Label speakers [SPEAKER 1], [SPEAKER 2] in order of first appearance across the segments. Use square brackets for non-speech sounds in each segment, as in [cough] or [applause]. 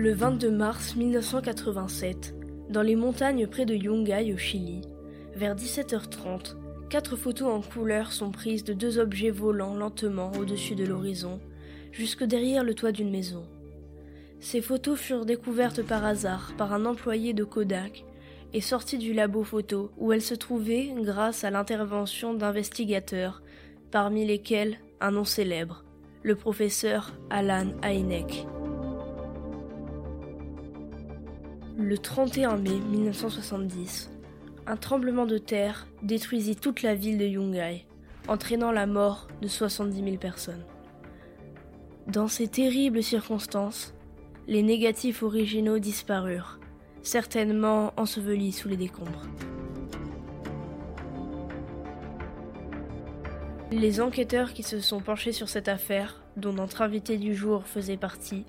[SPEAKER 1] Le 22 mars 1987, dans les montagnes près de Yungay au Chili, vers 17h30, quatre photos en couleur sont prises de deux objets volant lentement au-dessus de l'horizon, jusque derrière le toit d'une maison. Ces photos furent découvertes par hasard par un employé de Kodak et sorties du labo photo où elles se trouvaient grâce à l'intervention d'investigateurs, parmi lesquels un nom célèbre, le professeur Alan Hynek. Le 31 mai 1970, un tremblement de terre détruisit toute la ville de Yungay, entraînant la mort de 70 000 personnes. Dans ces terribles circonstances, les négatifs originaux disparurent, certainement ensevelis sous les décombres. Les enquêteurs qui se sont penchés sur cette affaire, dont notre invité du jour faisait partie,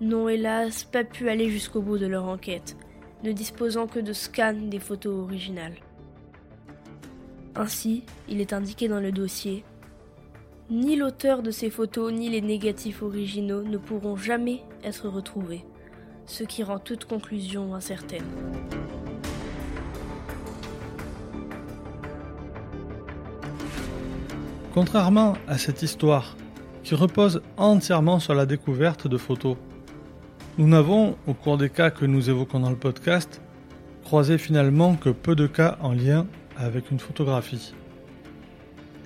[SPEAKER 1] n'ont hélas pas pu aller jusqu'au bout de leur enquête, ne disposant que de scans des photos originales. Ainsi, il est indiqué dans le dossier ni l'auteur de ces photos ni les négatifs originaux ne pourront jamais être retrouvés, ce qui rend toute conclusion incertaine.
[SPEAKER 2] Contrairement à cette histoire, qui repose entièrement sur la découverte de photos, nous n'avons, au cours des cas que nous évoquons dans le podcast, croisé finalement que peu de cas en lien avec une photographie.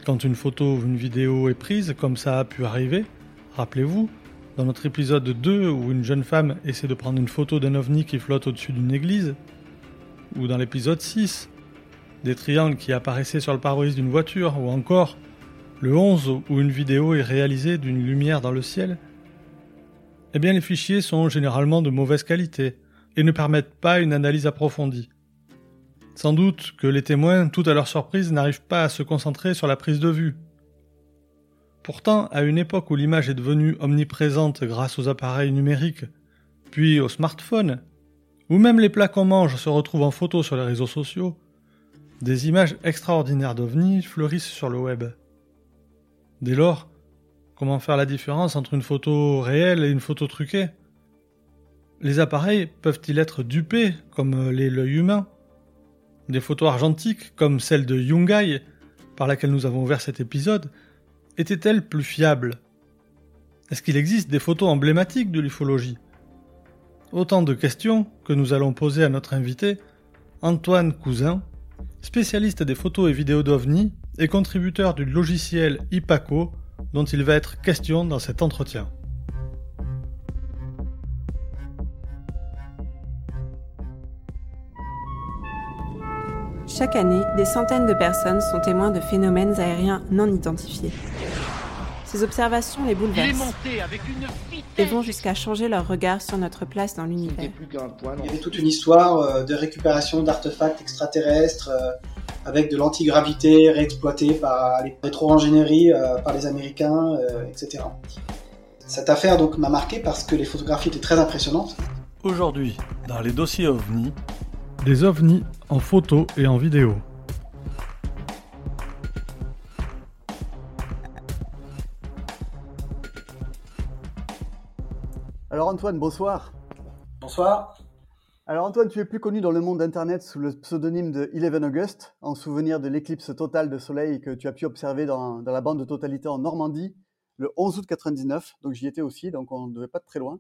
[SPEAKER 2] Quand une photo ou une vidéo est prise, comme ça a pu arriver, rappelez-vous, dans notre épisode 2 où une jeune femme essaie de prendre une photo d'un ovni qui flotte au-dessus d'une église, ou dans l'épisode 6, des triangles qui apparaissaient sur le pare-brise d'une voiture, ou encore le 11 où une vidéo est réalisée d'une lumière dans le ciel, eh bien les fichiers sont généralement de mauvaise qualité et ne permettent pas une analyse approfondie. Sans doute que les témoins, tout à leur surprise, n'arrivent pas à se concentrer sur la prise de vue. Pourtant, à une époque où l'image est devenue omniprésente grâce aux appareils numériques, puis aux smartphones, où même les plats qu'on mange se retrouvent en photo sur les réseaux sociaux, des images extraordinaires d'ovnis fleurissent sur le web. Dès lors, Comment faire la différence entre une photo réelle et une photo truquée. Les appareils peuvent-ils être dupés comme l'est l'œil humain? Des photos argentiques comme celle de Yungay, par laquelle nous avons ouvert cet épisode, étaient-elles plus fiables? Est-ce qu'il existe des photos emblématiques de l'ufologie? Autant de questions que nous allons poser à notre invité, Antoine Cousin, spécialiste des photos et vidéos d'OVNI et contributeur du logiciel IPACO, dont il va être question dans cet entretien.
[SPEAKER 3] Chaque année, des centaines de personnes sont témoins de phénomènes aériens non identifiés. Ces observations les bouleversent et vont jusqu'à changer leur regard sur notre place dans l'univers.
[SPEAKER 4] Il y avait toute une histoire euh, de récupération d'artefacts extraterrestres, euh, avec de l'antigravité réexploitée par les rétro-ingénieries, euh, par les Américains, euh, etc. Cette affaire donc m'a marqué parce que les photographies étaient très impressionnantes.
[SPEAKER 2] Aujourd'hui, dans les dossiers ovnis, des ovnis en photo et en vidéo.
[SPEAKER 5] Alors Antoine, bonsoir.
[SPEAKER 4] Bonsoir.
[SPEAKER 5] Alors Antoine, tu es plus connu dans le monde d'Internet sous le pseudonyme de 11 August, en souvenir de l'éclipse totale de soleil que tu as pu observer dans, la bande de totalité en Normandie le 11 août 99. Donc j'y étais aussi, donc on ne devait pas être très loin.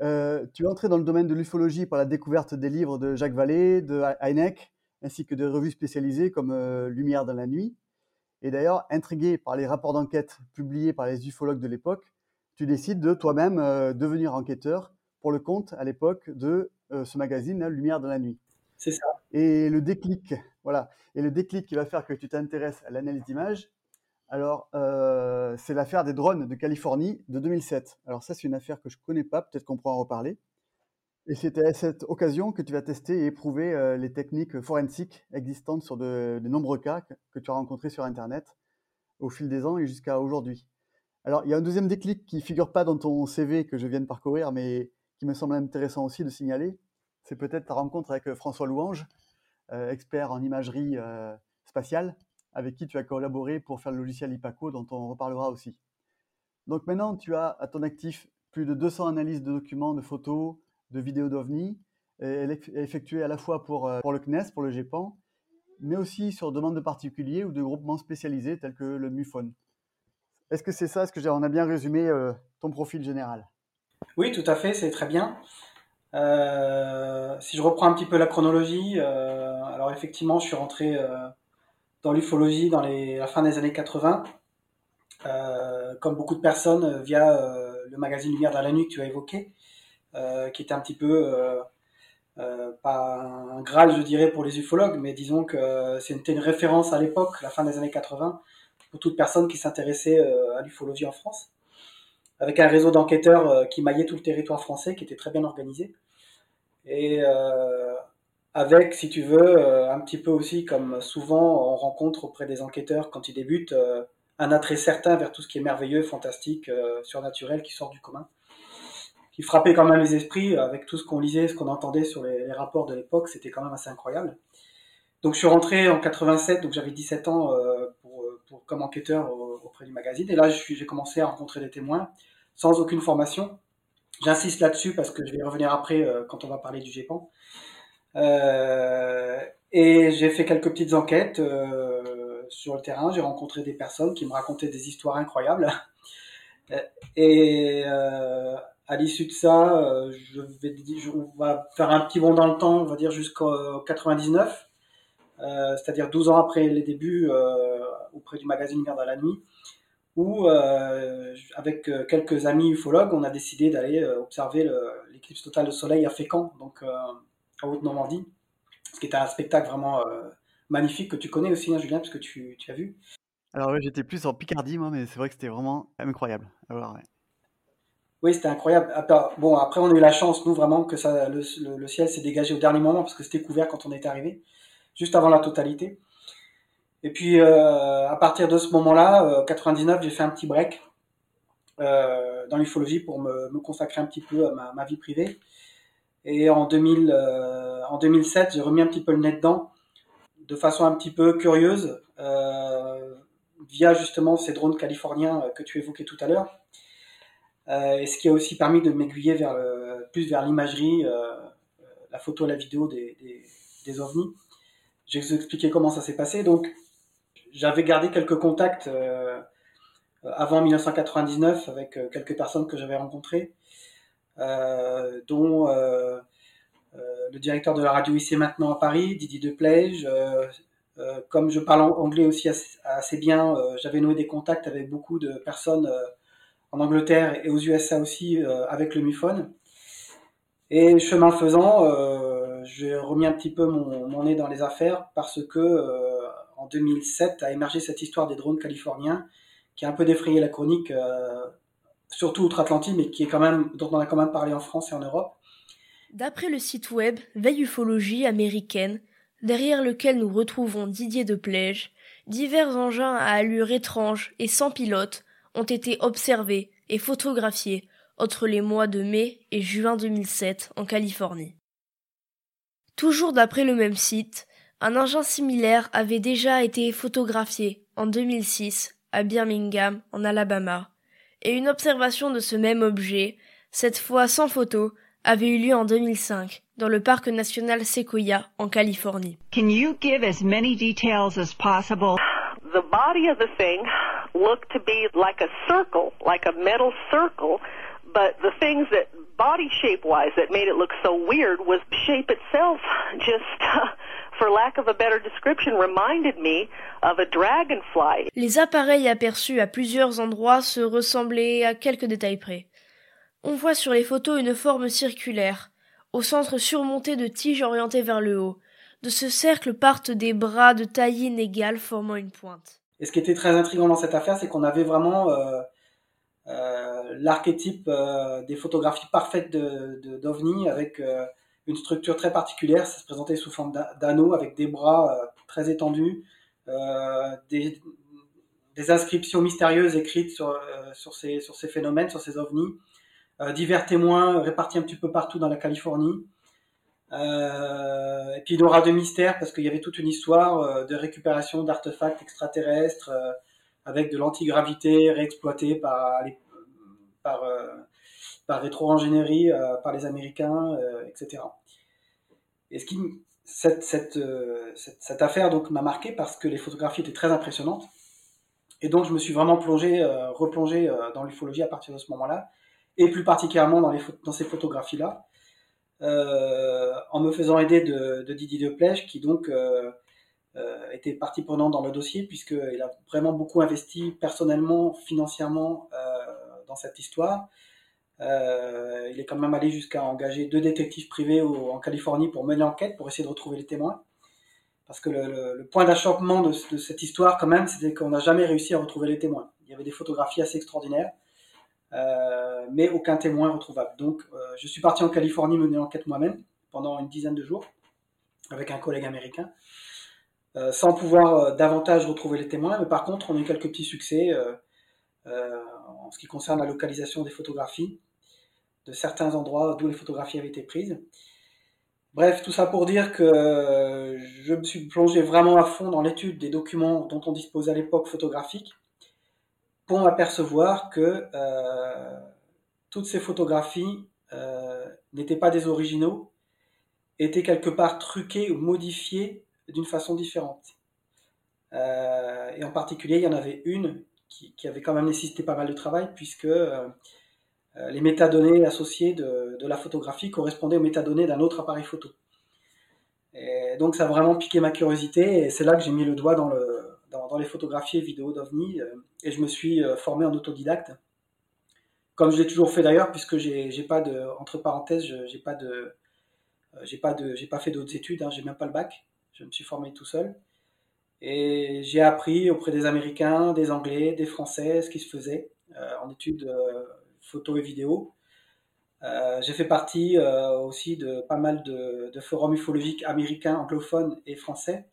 [SPEAKER 5] Euh, tu es entré dans le domaine de l'ufologie par la découverte des livres de Jacques Vallée, de Heineck, ainsi que de revues spécialisées comme euh, Lumière dans la nuit. Et d'ailleurs, intrigué par les rapports d'enquête publiés par les ufologues de l'époque, tu décides de toi-même euh, devenir enquêteur pour le compte à l'époque de ce magazine, Lumière de la nuit.
[SPEAKER 4] C'est ça.
[SPEAKER 5] Et le déclic, voilà, et le déclic qui va faire que tu t'intéresses à l'analyse d'images, alors euh, c'est l'affaire des drones de Californie de 2007. Alors ça, c'est une affaire que je connais pas, peut-être qu'on pourra en reparler. Et c'était à cette occasion que tu vas tester et éprouver euh, les techniques forensiques existantes sur de, nombreux cas que, tu as rencontrés sur Internet au fil des ans et jusqu'à aujourd'hui. Alors, il y a un deuxième déclic qui figure pas dans ton CV que je viens de parcourir, mais qui me semble intéressant aussi de signaler, c'est peut-être ta rencontre avec euh, François Louange, euh, expert en imagerie euh, spatiale, avec qui tu as collaboré pour faire le logiciel IPACO, dont on reparlera aussi. Donc maintenant, tu as à ton actif plus de 200 analyses de documents, de photos, de vidéos d'OVNI. Elle est effectuée à la fois pour, le CNES, pour le GEPAN, mais aussi sur demande de particuliers ou de groupements spécialisés tels que le MUFON. Est-ce que c'est ça Est-ce que on a bien résumé ton profil général?
[SPEAKER 4] Oui, tout à fait, c'est très bien. Euh, si je reprends un petit peu la chronologie, euh, alors effectivement, je suis rentré euh, dans l'ufologie dans la fin des années 80, comme beaucoup de personnes, via le magazine Lumière dans la nuit que tu as évoqué, qui était un petit peu pas un graal, je dirais, pour les ufologues, mais disons que c'était une référence à l'époque, la fin des années 80, pour toute personne qui s'intéressait à l'ufologie en France avec un réseau d'enquêteurs euh, qui maillait tout le territoire français, qui était très bien organisé. Et euh, avec, si tu veux, euh, un petit peu aussi, comme souvent on rencontre auprès des enquêteurs quand ils débutent, un attrait certain vers tout ce qui est merveilleux, fantastique, surnaturel, qui sort du commun, qui frappait quand même les esprits avec tout ce qu'on lisait, ce qu'on entendait sur les, rapports de l'époque, c'était quand même assez incroyable. Donc je suis rentré en 87, donc j'avais 17 ans pour, comme enquêteur auprès du magazine, et là j'ai commencé à rencontrer des témoins sans aucune formation. J'insiste là-dessus parce que je vais revenir après euh, quand on va parler du GEPAN. Euh, et j'ai fait quelques petites enquêtes euh, sur le terrain. J'ai rencontré des personnes qui me racontaient des histoires incroyables. Et à l'issue de ça, je vais, on va faire un petit bond dans le temps, on va dire jusqu'en 99, c'est-à-dire 12 ans après les débuts auprès du magazine Lumière dans la nuit où, euh, avec euh, quelques amis ufologues, on a décidé d'aller euh, observer l'éclipse totale de soleil à Fécamp, donc en Haute-Normandie, ce qui était un spectacle vraiment magnifique que tu connais aussi, hein, Julien, parce que tu, tu as vu.
[SPEAKER 5] Alors oui, j'étais plus en Picardie, moi, mais c'est vrai que c'était vraiment incroyable
[SPEAKER 4] Oui, c'était incroyable. bon, après, on a eu la chance, nous, vraiment, que ça, le, le ciel s'est dégagé au dernier moment, parce que c'était couvert quand on était arrivé, juste avant la totalité. Et puis euh, à partir de ce moment-là, 99, euh, j'ai fait un petit break euh, dans l'ufologie pour me, consacrer un petit peu à ma, vie privée. Et en, 2000, en 2007, j'ai remis un petit peu le nez dedans, de façon un petit peu curieuse, via justement ces drones californiens que tu évoquais tout à l'heure. et ce qui a aussi permis de m'aiguiller plus vers l'imagerie, la photo, la vidéo des, des, des ovnis. Je vais vous expliquer comment ça s'est passé. Donc, j'avais gardé quelques contacts euh, avant 1999 avec euh, quelques personnes que j'avais rencontrées, euh, dont le directeur de la radio ici maintenant à Paris, Didier Deplège. comme je parle anglais aussi assez, bien, j'avais noué des contacts avec beaucoup de personnes en Angleterre et aux USA aussi avec le MUFON. Et chemin faisant, j'ai remis un petit peu mon, nez dans les affaires parce que en 2007 a émergé cette histoire des drones californiens qui a un peu défrayé la chronique, euh, surtout outre-Atlantique, mais qui est quand même, dont on a quand même parlé en France et en Europe.
[SPEAKER 1] D'après le site web Veille Ufologie américaine, derrière lequel nous retrouvons Didier de Plège, divers engins à allure étrange et sans pilote ont été observés et photographiés entre les mois de mai et juin 2007 en Californie. Toujours d'après le même site, un engin similaire avait déjà été photographié en 2006 à Birmingham, en Alabama, et une observation de ce même objet, cette fois sans photo, avait eu lieu en 2005 dans le parc national Sequoia en Californie.
[SPEAKER 6] Can you give as many details as possible? The body of the thing looked to be like a circle, like a metal circle, but the things that body shape wise that made it look so weird was the shape itself [laughs] just
[SPEAKER 1] les appareils aperçus à plusieurs endroits se ressemblaient à quelques détails près. On voit sur les photos une forme circulaire, au centre surmonté de tiges orientées vers le haut. De ce cercle partent des bras de taille inégale formant une pointe.
[SPEAKER 4] Et ce qui était très intriguant dans cette affaire, c'est qu'on avait vraiment euh, euh, l'archétype euh, des photographies parfaites d'OVNI de, avec une structure très particulière. Ça se présentait sous forme d'anneau avec des bras euh, très étendus, euh, des, des, inscriptions mystérieuses écrites sur, euh, sur, ces, sur ces phénomènes, sur ces ovnis, divers témoins répartis un petit peu partout dans la Californie. et puis une aura de mystère parce qu'il y avait toute une histoire de récupération d'artefacts extraterrestres avec de l'antigravité réexploité par, par par rétro-ingénierie par les Américains, etc. Et ce qui, cette, cette, affaire donc m'a marqué parce que les photographies étaient très impressionnantes. Et donc je me suis vraiment plongé, replongé dans l'ufologie à partir de ce moment-là, et plus particulièrement dans, ces photographies-là. Euh, en me faisant aider de, de Didier Deplège, qui donc euh, euh, était partie prenante dans le dossier, puisqu'il a vraiment beaucoup investi personnellement, financièrement dans cette histoire. Il est quand même allé jusqu'à engager deux détectives privés en Californie pour mener l'enquête, pour essayer de retrouver les témoins. Parce que le, point d'achoppement de, cette histoire, quand même, c'était qu'on n'a jamais réussi à retrouver les témoins. Il y avait des photographies assez extraordinaires. Euh, mais aucun témoin retrouvable. Donc, euh, je suis parti en Californie mener l'enquête moi-même pendant une dizaine de jours avec un collègue américain, euh, sans pouvoir davantage retrouver les témoins. Mais par contre, on a eu quelques petits succès ce qui concerne la localisation des photographies de certains endroits d'où les photographies avaient été prises. Bref, tout ça pour dire que je me suis plongé vraiment à fond dans l'étude des documents dont on disposait à l'époque photographique pour apercevoir que euh, toutes ces photographies euh, n'étaient pas des originaux, étaient quelque part truquées ou modifiées d'une façon différente. Euh, et en particulier, il y en avait une qui, avait quand même nécessité pas mal de travail, puisque les métadonnées associées de, la photographie correspondaient aux métadonnées d'un autre appareil photo. Et donc ça a vraiment piqué ma curiosité, et c'est là que j'ai mis le doigt dans le, dans, les photographies et vidéos d'OVNI euh, et je me suis euh, formé en autodidacte. Comme je l'ai toujours fait d'ailleurs, puisque j'ai pas de, entre parenthèses, j'ai pas de, euh, j'ai pas pas fait d'autres études, hein, j'ai même pas le bac. Je me suis formé tout seul et j'ai appris auprès des Américains, des Anglais, des Français ce qui se faisait en études photo et vidéo. j'ai fait partie aussi de pas mal de, forums ufologiques américains, anglophones et français.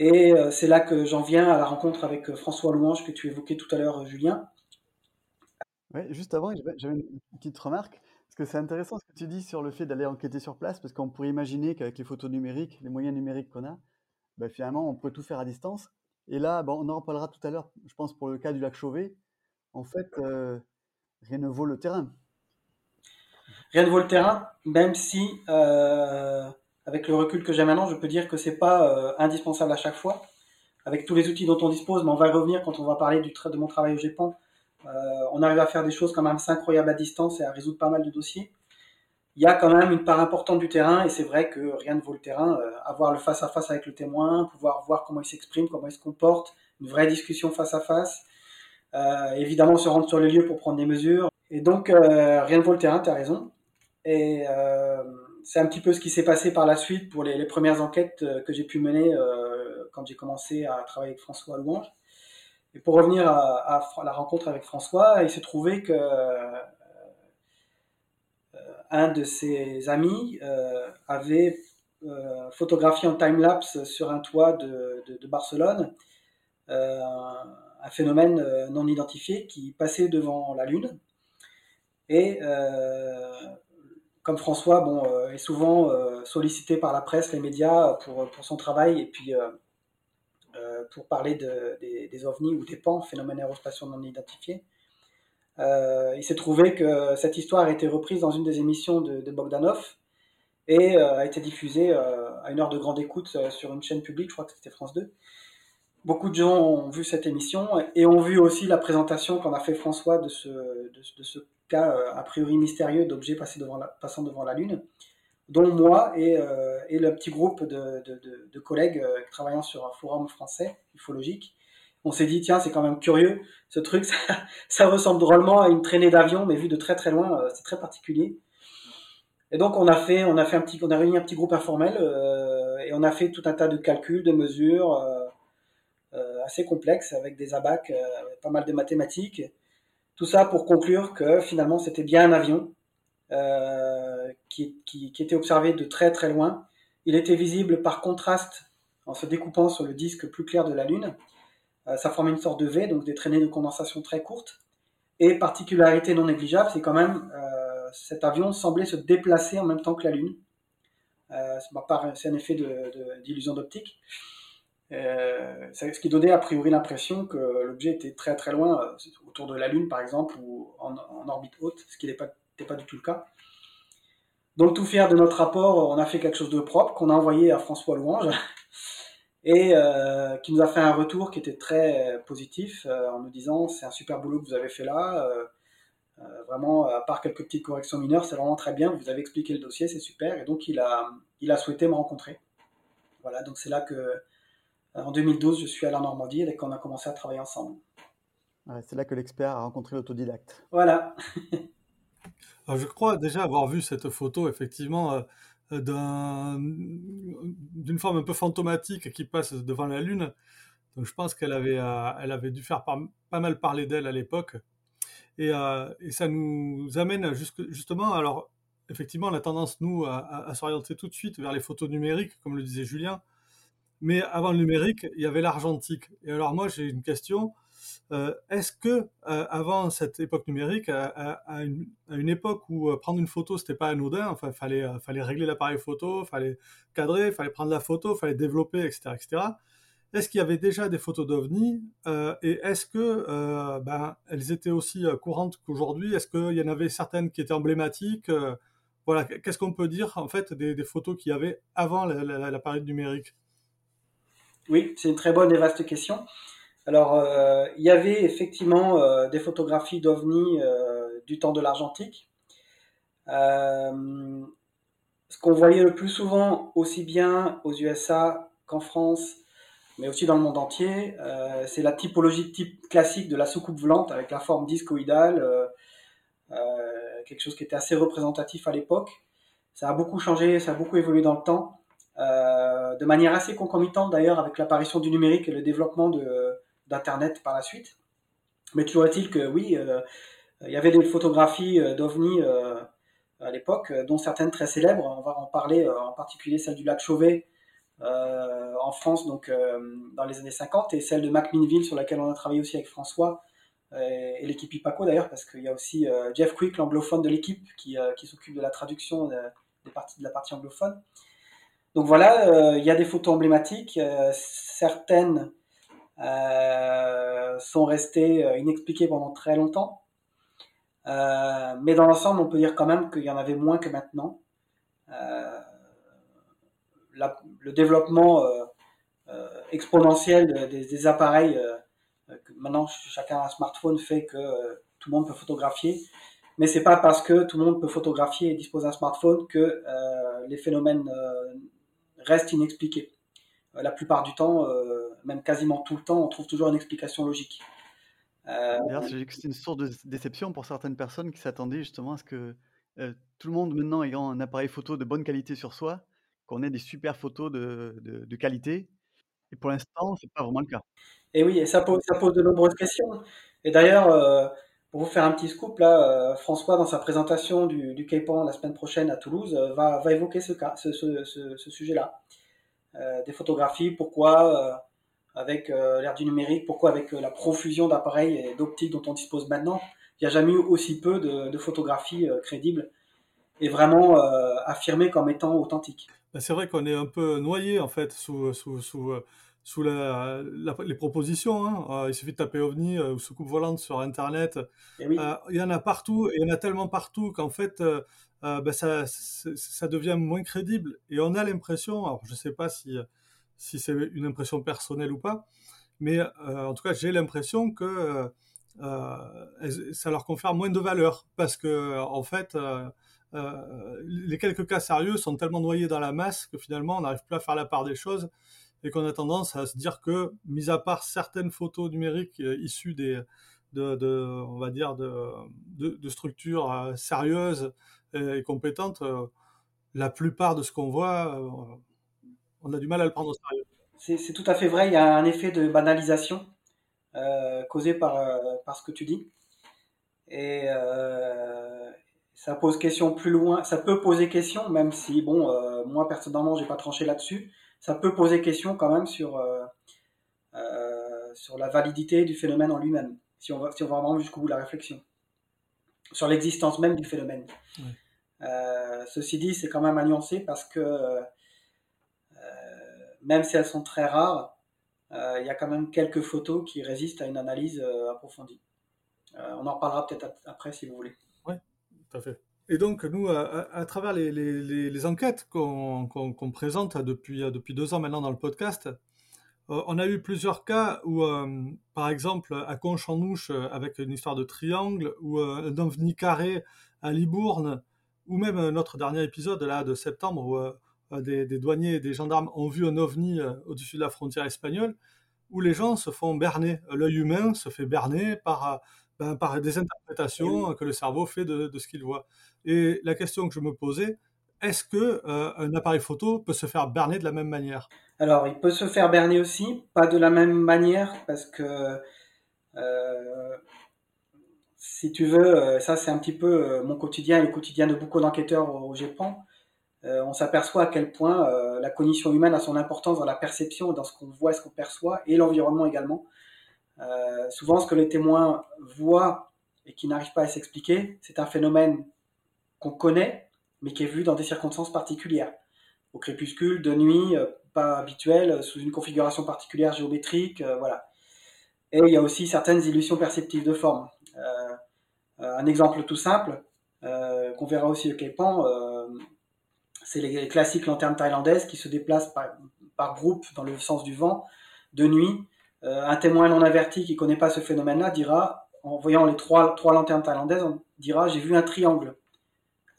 [SPEAKER 4] Et euh, c'est là que j'en viens à la rencontre avec euh, François Louange que tu évoquais tout à l'heure, euh, Julien.
[SPEAKER 5] Oui, juste avant, j'avais une petite remarque, parce que c'est intéressant ce que tu dis sur le fait d'aller enquêter sur place, parce qu'on pourrait imaginer qu'avec les photos numériques, les moyens numériques qu'on a, ben finalement, on peut tout faire à distance. Et là, bon, on en reparlera tout à l'heure, je pense pour le cas du lac Chauvet, en fait, rien ne vaut le terrain.
[SPEAKER 4] Rien ne vaut le terrain, même si avec le recul que j'ai maintenant, je peux dire que c'est pas euh, indispensable à chaque fois. Avec tous les outils dont on dispose, mais on va y revenir quand on va parler du de mon travail au GEPAN. Euh, on arrive à faire des choses quand même assez incroyables à distance et à résoudre pas mal de dossiers. Il y a quand même une part importante du terrain et c'est vrai que rien ne vaut le terrain. Euh, avoir le face à face avec le témoin, pouvoir voir comment il s'exprime, comment il se comporte, une vraie discussion face à face. évidemment, se rendre sur les lieux pour prendre des mesures. Et donc, rien ne vaut le terrain, tu as raison. Et c'est un petit peu ce qui s'est passé par la suite pour les, premières enquêtes euh, que j'ai pu mener euh, quand j'ai commencé à travailler avec François Louange. Et pour revenir à, la rencontre avec François, il s'est trouvé que euh, un de ses amis avait photographié en time-lapse sur un toit de, Barcelone un phénomène non identifié qui passait devant la Lune. Et comme François euh, est souvent euh, sollicité par la presse, les médias pour, son travail et puis euh, pour parler de, des, ovnis ou des pans, phénomènes aérospatiaux non identifiés. Il s'est trouvé que cette histoire a été reprise dans une des émissions de, Bogdanov et a été diffusée à une heure de grande écoute sur une chaîne publique, je crois que c'était France 2. Beaucoup de gens ont vu cette émission et ont vu aussi la présentation qu'en a fait François de ce, cas euh, a priori mystérieux d'objets passant devant la Lune, dont moi et, euh, le petit groupe de, collègues euh, travaillant sur un forum français ufologique. On s'est dit, tiens, c'est quand même curieux, ce truc, [laughs] ça, ressemble drôlement à une traînée d'avion, mais vu de très très loin, c'est très particulier. Et donc on a fait, on a fait un petit, on a réuni un petit groupe informel et on a fait tout un tas de calculs, de mesures assez complexes avec des abacs, pas mal de mathématiques. Tout ça pour conclure que finalement c'était bien un avion euh, qui, était observé de très très loin. Il était visible par contraste en se découpant sur le disque plus clair de la Lune. Euh, ça formait une sorte de V, donc des traînées de condensation très courtes. Et particularité non négligeable, c'est quand même euh, cet avion semblait se déplacer en même temps que la Lune. c'est un effet d'illusion d'optique. ce qui donnait a priori l'impression que l'objet était très très loin, autour de la Lune par exemple, ou en, orbite haute, ce qui n'était pas, pas, du tout le cas. Donc tout fier de notre rapport, on a fait quelque chose de propre qu'on a envoyé à François Louange et euh, qui nous a fait un retour qui était très positif euh, en nous disant c'est un super boulot que vous avez fait là. Euh, vraiment, à part quelques petites corrections mineures, c'est vraiment très bien. Vous avez expliqué le dossier, c'est super. Et donc il a, il a souhaité me rencontrer. Voilà, donc c'est là que en 2012 je suis allé en Normandie et qu'on a commencé à travailler ensemble.
[SPEAKER 5] c'est là que l'expert a rencontré l'autodidacte.
[SPEAKER 4] Voilà. [laughs]
[SPEAKER 7] je crois déjà avoir vu cette photo, effectivement, d'une forme un peu fantomatique qui passe devant la Lune. Donc je pense qu'elle avait, euh, elle avait dû faire pas mal parler d'elle à l'époque. Et, euh, et, ça nous amène justement, alors effectivement, on a tendance, nous, à, à s'orienter tout de suite vers les photos numériques, comme le disait Julien. Mais avant le numérique, il y avait l'argentique. Et alors moi, j'ai une question. Euh, est-ce que euh, avant cette époque numérique, à, une, époque où euh, prendre une photo c'était pas anodin, enfin fallait fallait régler l'appareil photo, fallait cadrer, fallait prendre la photo, fallait développer, etc., etc. Est-ce qu'il y avait déjà des photos d'ovnis et est-ce que ben, elles étaient aussi courantes qu'aujourd'hui? Est-ce qu'il y en avait certaines qui étaient emblématiques Voilà, qu'est-ce qu'on peut dire en fait des, photos qu'il y avait avant l'appareil numérique?
[SPEAKER 4] Oui, c'est une très bonne et vaste question. Alors, euh, il y avait effectivement euh, des photographies d'OVNI euh, du temps de l'argentique. ce qu'on voyait le plus souvent, aussi bien aux USA qu'en France, mais aussi dans le monde entier, c'est la typologie type classique de la soucoupe volante avec la forme discoïdale, quelque chose qui était assez représentatif à l'époque. Ça a beaucoup changé, ça a beaucoup évolué dans le temps, de manière assez concomitante d'ailleurs avec l'apparition du numérique et le développement de, d'Internet par la suite. Mais toujours est-il que oui, euh, il y avait des photographies euh, d'OVNI euh, à l'époque, dont certaines très célèbres. On va en parler, en particulier celle du lac Chauvet en France, donc dans les années 50, et celle de MacMinville sur laquelle on a travaillé aussi avec François et, l'équipe IPACO d'ailleurs, parce qu'il y a aussi Jeff Quick, l'anglophone de l'équipe, qui, s'occupe de la traduction des parties, de la partie anglophone. Donc voilà, il y a des photos emblématiques, certaines sont restés euh, inexpliqués pendant très longtemps. Euh, mais dans l'ensemble, on peut dire quand même qu'il y en avait moins que maintenant. le développement exponentiel des, appareils, maintenant chacun a un smartphone, fait que tout le monde peut photographier. Mais c'est pas parce que tout le monde peut photographier et dispose d'un smartphone que les phénomènes restent inexpliqués. La plupart du temps, même quasiment tout le temps, on trouve toujours une explication logique.
[SPEAKER 5] Euh, D'ailleurs, c'est une source de déception pour certaines personnes qui s'attendaient justement à ce que euh, tout le monde maintenant ayant un appareil photo de bonne qualité sur soi, qu'on ait des super photos de, de, qualité. Et pour l'instant, c'est pas vraiment le cas.
[SPEAKER 4] Et oui, et ça pose, ça pose de nombreuses questions. Et d'ailleurs, euh, pour vous faire un petit scoop, là, François, dans sa présentation du, du Pan la semaine prochaine à Toulouse, va, va évoquer ce cas, ce, ce, ce, ce sujet-là. Des photographies, pourquoi avec euh, l'ère du numérique, pourquoi avec euh, la profusion d'appareils et d'optiques dont on dispose maintenant, il n'y a jamais eu aussi peu de, photographies euh, crédibles et vraiment affirmées comme étant authentiques.
[SPEAKER 7] Bah, c'est vrai qu'on est un peu noyé en fait sous, sous, sous, sous la, les propositions. Hein. il suffit de taper OVNI ou soucoupe volante sur Internet. Eh il y en a partout et il y en a tellement partout qu'en fait bah, ça, ça devient moins crédible et on a l'impression, alors je ne sais pas si si c'est une impression personnelle ou pas. Mais euh, en tout cas, j'ai l'impression que euh, ça leur confère moins de valeur parce que en fait, euh, les quelques cas sérieux sont tellement noyés dans la masse que finalement, on n'arrive plus à faire la part des choses et qu'on a tendance à se dire que, mis à part certaines photos numériques issues des de, on va dire de, de, structures sérieuses et, compétentes, la plupart de ce qu'on voit on a du mal à le prendre au sérieux.
[SPEAKER 4] C'est tout à fait vrai, il y a un effet de banalisation euh, causé par, euh, par ce que tu dis. Et euh, ça pose question plus loin, ça peut poser question, même si, bon, moi personnellement, j'ai pas tranché là-dessus, ça peut poser question quand même sur, sur la validité du phénomène en lui-même, si on va, si on va vraiment jusqu'au bout de la réflexion, sur l'existence même du phénomène. ceci dit, c'est quand même à nuancer parce que même si elles sont très rares, il y a quand même quelques photos qui résistent à une analyse approfondie. on en reparlera peut-être après si vous voulez.
[SPEAKER 7] Oui, tout à fait. Et donc, nous, à, travers les, enquêtes qu'on présente depuis, depuis deux ans maintenant dans le podcast, euh, on a eu plusieurs cas où, euh, par exemple, à Conchanouche, euh, avec une histoire de triangle, ou un ovni carré à Libourne, ou même notre dernier épisode là de septembre où des, douaniers et des gendarmes ont vu un ovni au-dessus de la frontière espagnole, où les gens se font berner. L'œil humain se fait berner par, ben, par des interprétations que le cerveau fait de, de ce qu'il voit. Et la question que je me posais, est-ce que un appareil photo peut se faire berner de la même manière?
[SPEAKER 4] Alors, il peut se faire berner aussi, pas de la même manière, parce que euh, si tu veux, euh, ça c'est un petit peu euh, mon quotidien et le quotidien de beaucoup d'enquêteurs au, Japon. on s'aperçoit à quel point la cognition humaine a son importance dans la perception, dans ce qu'on voit, ce qu'on perçoit, et l'environnement également. souvent, ce que les témoins voient et qui n'arrivent pas à s'expliquer, c'est un phénomène qu'on connaît, mais qui est vu dans des circonstances particulières. Au crépuscule, de nuit, pas habituel, sous une configuration particulière géométrique, euh, voilà. Et il y a aussi certaines illusions perceptives de forme. Euh, euh, un exemple tout simple, qu'on verra aussi au Képan, c'est les classiques lanternes thaïlandaises qui se déplacent par, groupe dans le sens du vent de nuit. un témoin non averti qui ne connaît pas ce phénomène-là dira, en voyant les trois, lanternes thaïlandaises, dira j'ai vu un triangle.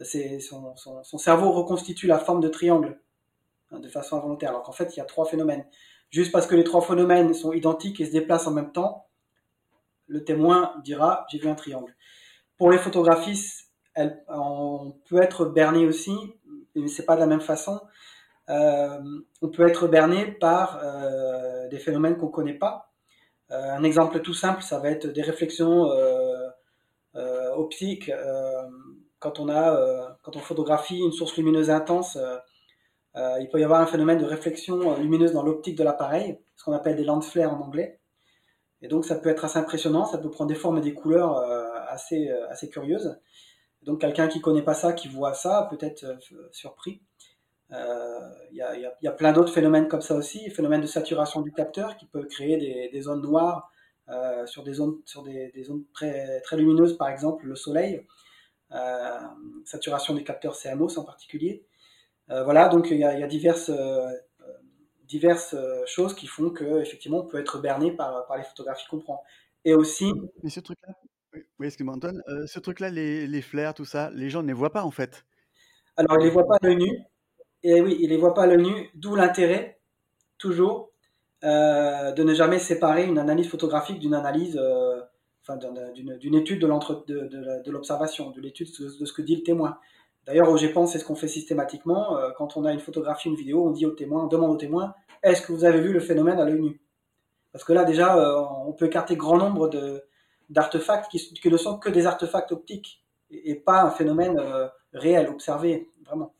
[SPEAKER 4] Son, cerveau reconstitue la forme de triangle. Hein, de façon involontaire. Alors qu'en fait, il y a trois phénomènes. Juste parce que les trois phénomènes sont identiques et se déplacent en même temps, le témoin dira j'ai vu un triangle. Pour les photographies, on peut être berné aussi, mais c'est pas de la même façon. Euh, on peut être berné par euh, des phénomènes qu'on connaît pas. Euh, un exemple tout simple, ça va être des réflexions optiques. Quand on a, quand on photographie une source lumineuse intense, euh, il peut y avoir un phénomène de réflexion euh, lumineuse dans l'optique de l'appareil, ce qu'on appelle des lens flares en anglais. Et donc ça peut être assez impressionnant, ça peut prendre des formes et des couleurs euh, assez, assez curieuses. Donc quelqu'un qui connaît pas ça, qui voit ça, peut être surpris. Il y, a, y, a, plein d'autres phénomènes comme ça aussi, phénomène de saturation du capteur qui peut créer des, des zones noires sur des zones, sur des, des, zones très, très lumineuses, par exemple le soleil, saturation des capteurs CMOS en particulier. Euh, voilà, donc il y a, diverses, euh, diverses euh, choses qui font que effectivement on peut être berné par, par les photographies qu'on prend. Et aussi.
[SPEAKER 5] Mais ce truc-là, oui, excuse-moi Antoine, ce truc-là, les, les flares, tout ça, les gens ne les voient pas en fait.
[SPEAKER 4] Alors ils ne les voient pas à l'œil nu. Et oui, ils ne les voient pas à l'œil nu, d'où l'intérêt, toujours, de ne jamais séparer une analyse photographique d'une analyse, d'une étude de l'observation, de, de l'étude de, ce que dit le témoin. D'ailleurs, au GEPAN, c'est ce qu'on fait systématiquement. Euh, quand on a une photographie, une vidéo, on dit au témoin, demande au témoin, est-ce que vous avez vu le phénomène à l'œil nu? Parce que là, déjà, euh, on peut écarter grand nombre d'artefacts qui, ne sont que des artefacts optiques et, pas un phénomène euh, réel, observé, vraiment.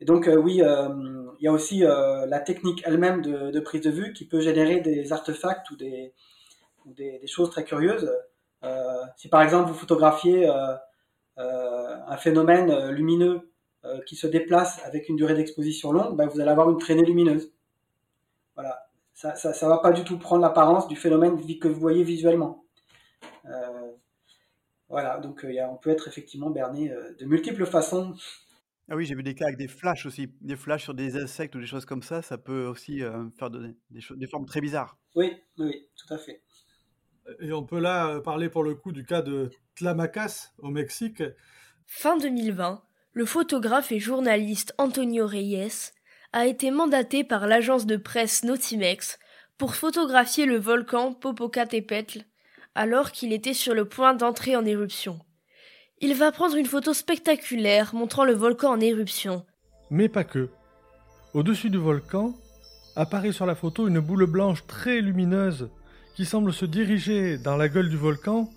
[SPEAKER 4] Et donc, oui, il y a aussi la technique elle-même de, prise de vue qui peut générer des artefacts ou des, des choses très curieuses. si par exemple vous photographiez euh, un phénomène euh, lumineux euh, qui se déplace avec une durée d'exposition longue, ben, vous allez avoir une traînée lumineuse. Voilà, ça ne va pas du tout prendre l'apparence du phénomène que vous voyez visuellement. voilà, donc on peut être effectivement berné de multiples façons.
[SPEAKER 5] Ah oui, j'ai vu des cas avec des flashs aussi, des flashs sur des insectes ou des choses comme ça, ça peut aussi faire des, des, formes très bizarres.
[SPEAKER 4] Oui, oui, tout à fait.
[SPEAKER 7] Et on peut là parler pour le coup du cas de Tlamacas au Mexique.
[SPEAKER 1] Fin 2020, le photographe et journaliste Antonio Reyes a été mandaté par l'agence de presse Notimex pour photographier le volcan Popocatépetl alors qu'il était sur le point d'entrer en éruption. Il va prendre une photo spectaculaire montrant le volcan en éruption.
[SPEAKER 7] Mais pas que. Au-dessus du volcan apparaît sur la photo une boule blanche très lumineuse qui semble se diriger dans la gueule du volcan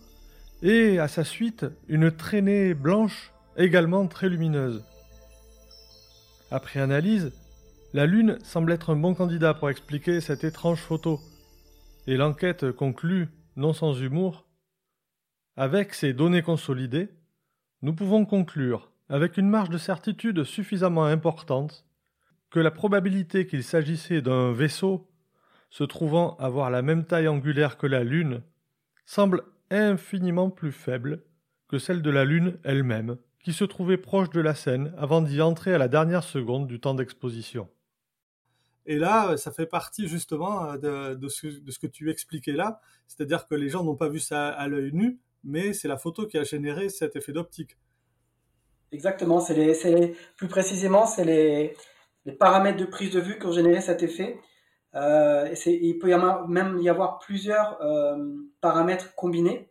[SPEAKER 7] et à sa suite une traînée blanche également très lumineuse. Après analyse, la Lune semble être un bon candidat pour expliquer cette étrange photo, et l'enquête conclut, non sans humour, avec ces données consolidées, nous pouvons conclure, avec une marge de certitude suffisamment importante, que la probabilité qu'il s'agissait d'un vaisseau se trouvant avoir la même taille angulaire que la Lune, semble infiniment plus faible que celle de la Lune elle-même, qui se trouvait proche de la scène avant d'y entrer à la dernière seconde du temps d'exposition. Et là, ça fait partie justement de, ce, que tu expliquais là, c'est-à-dire que les gens n'ont pas vu ça à l'œil nu, mais c'est la photo qui a généré cet effet d'optique.
[SPEAKER 4] Exactement, c'est les, plus précisément, c'est les, paramètres de prise de vue qui ont généré cet effet. Euh, il peut y avoir, même y avoir plusieurs euh, paramètres combinés.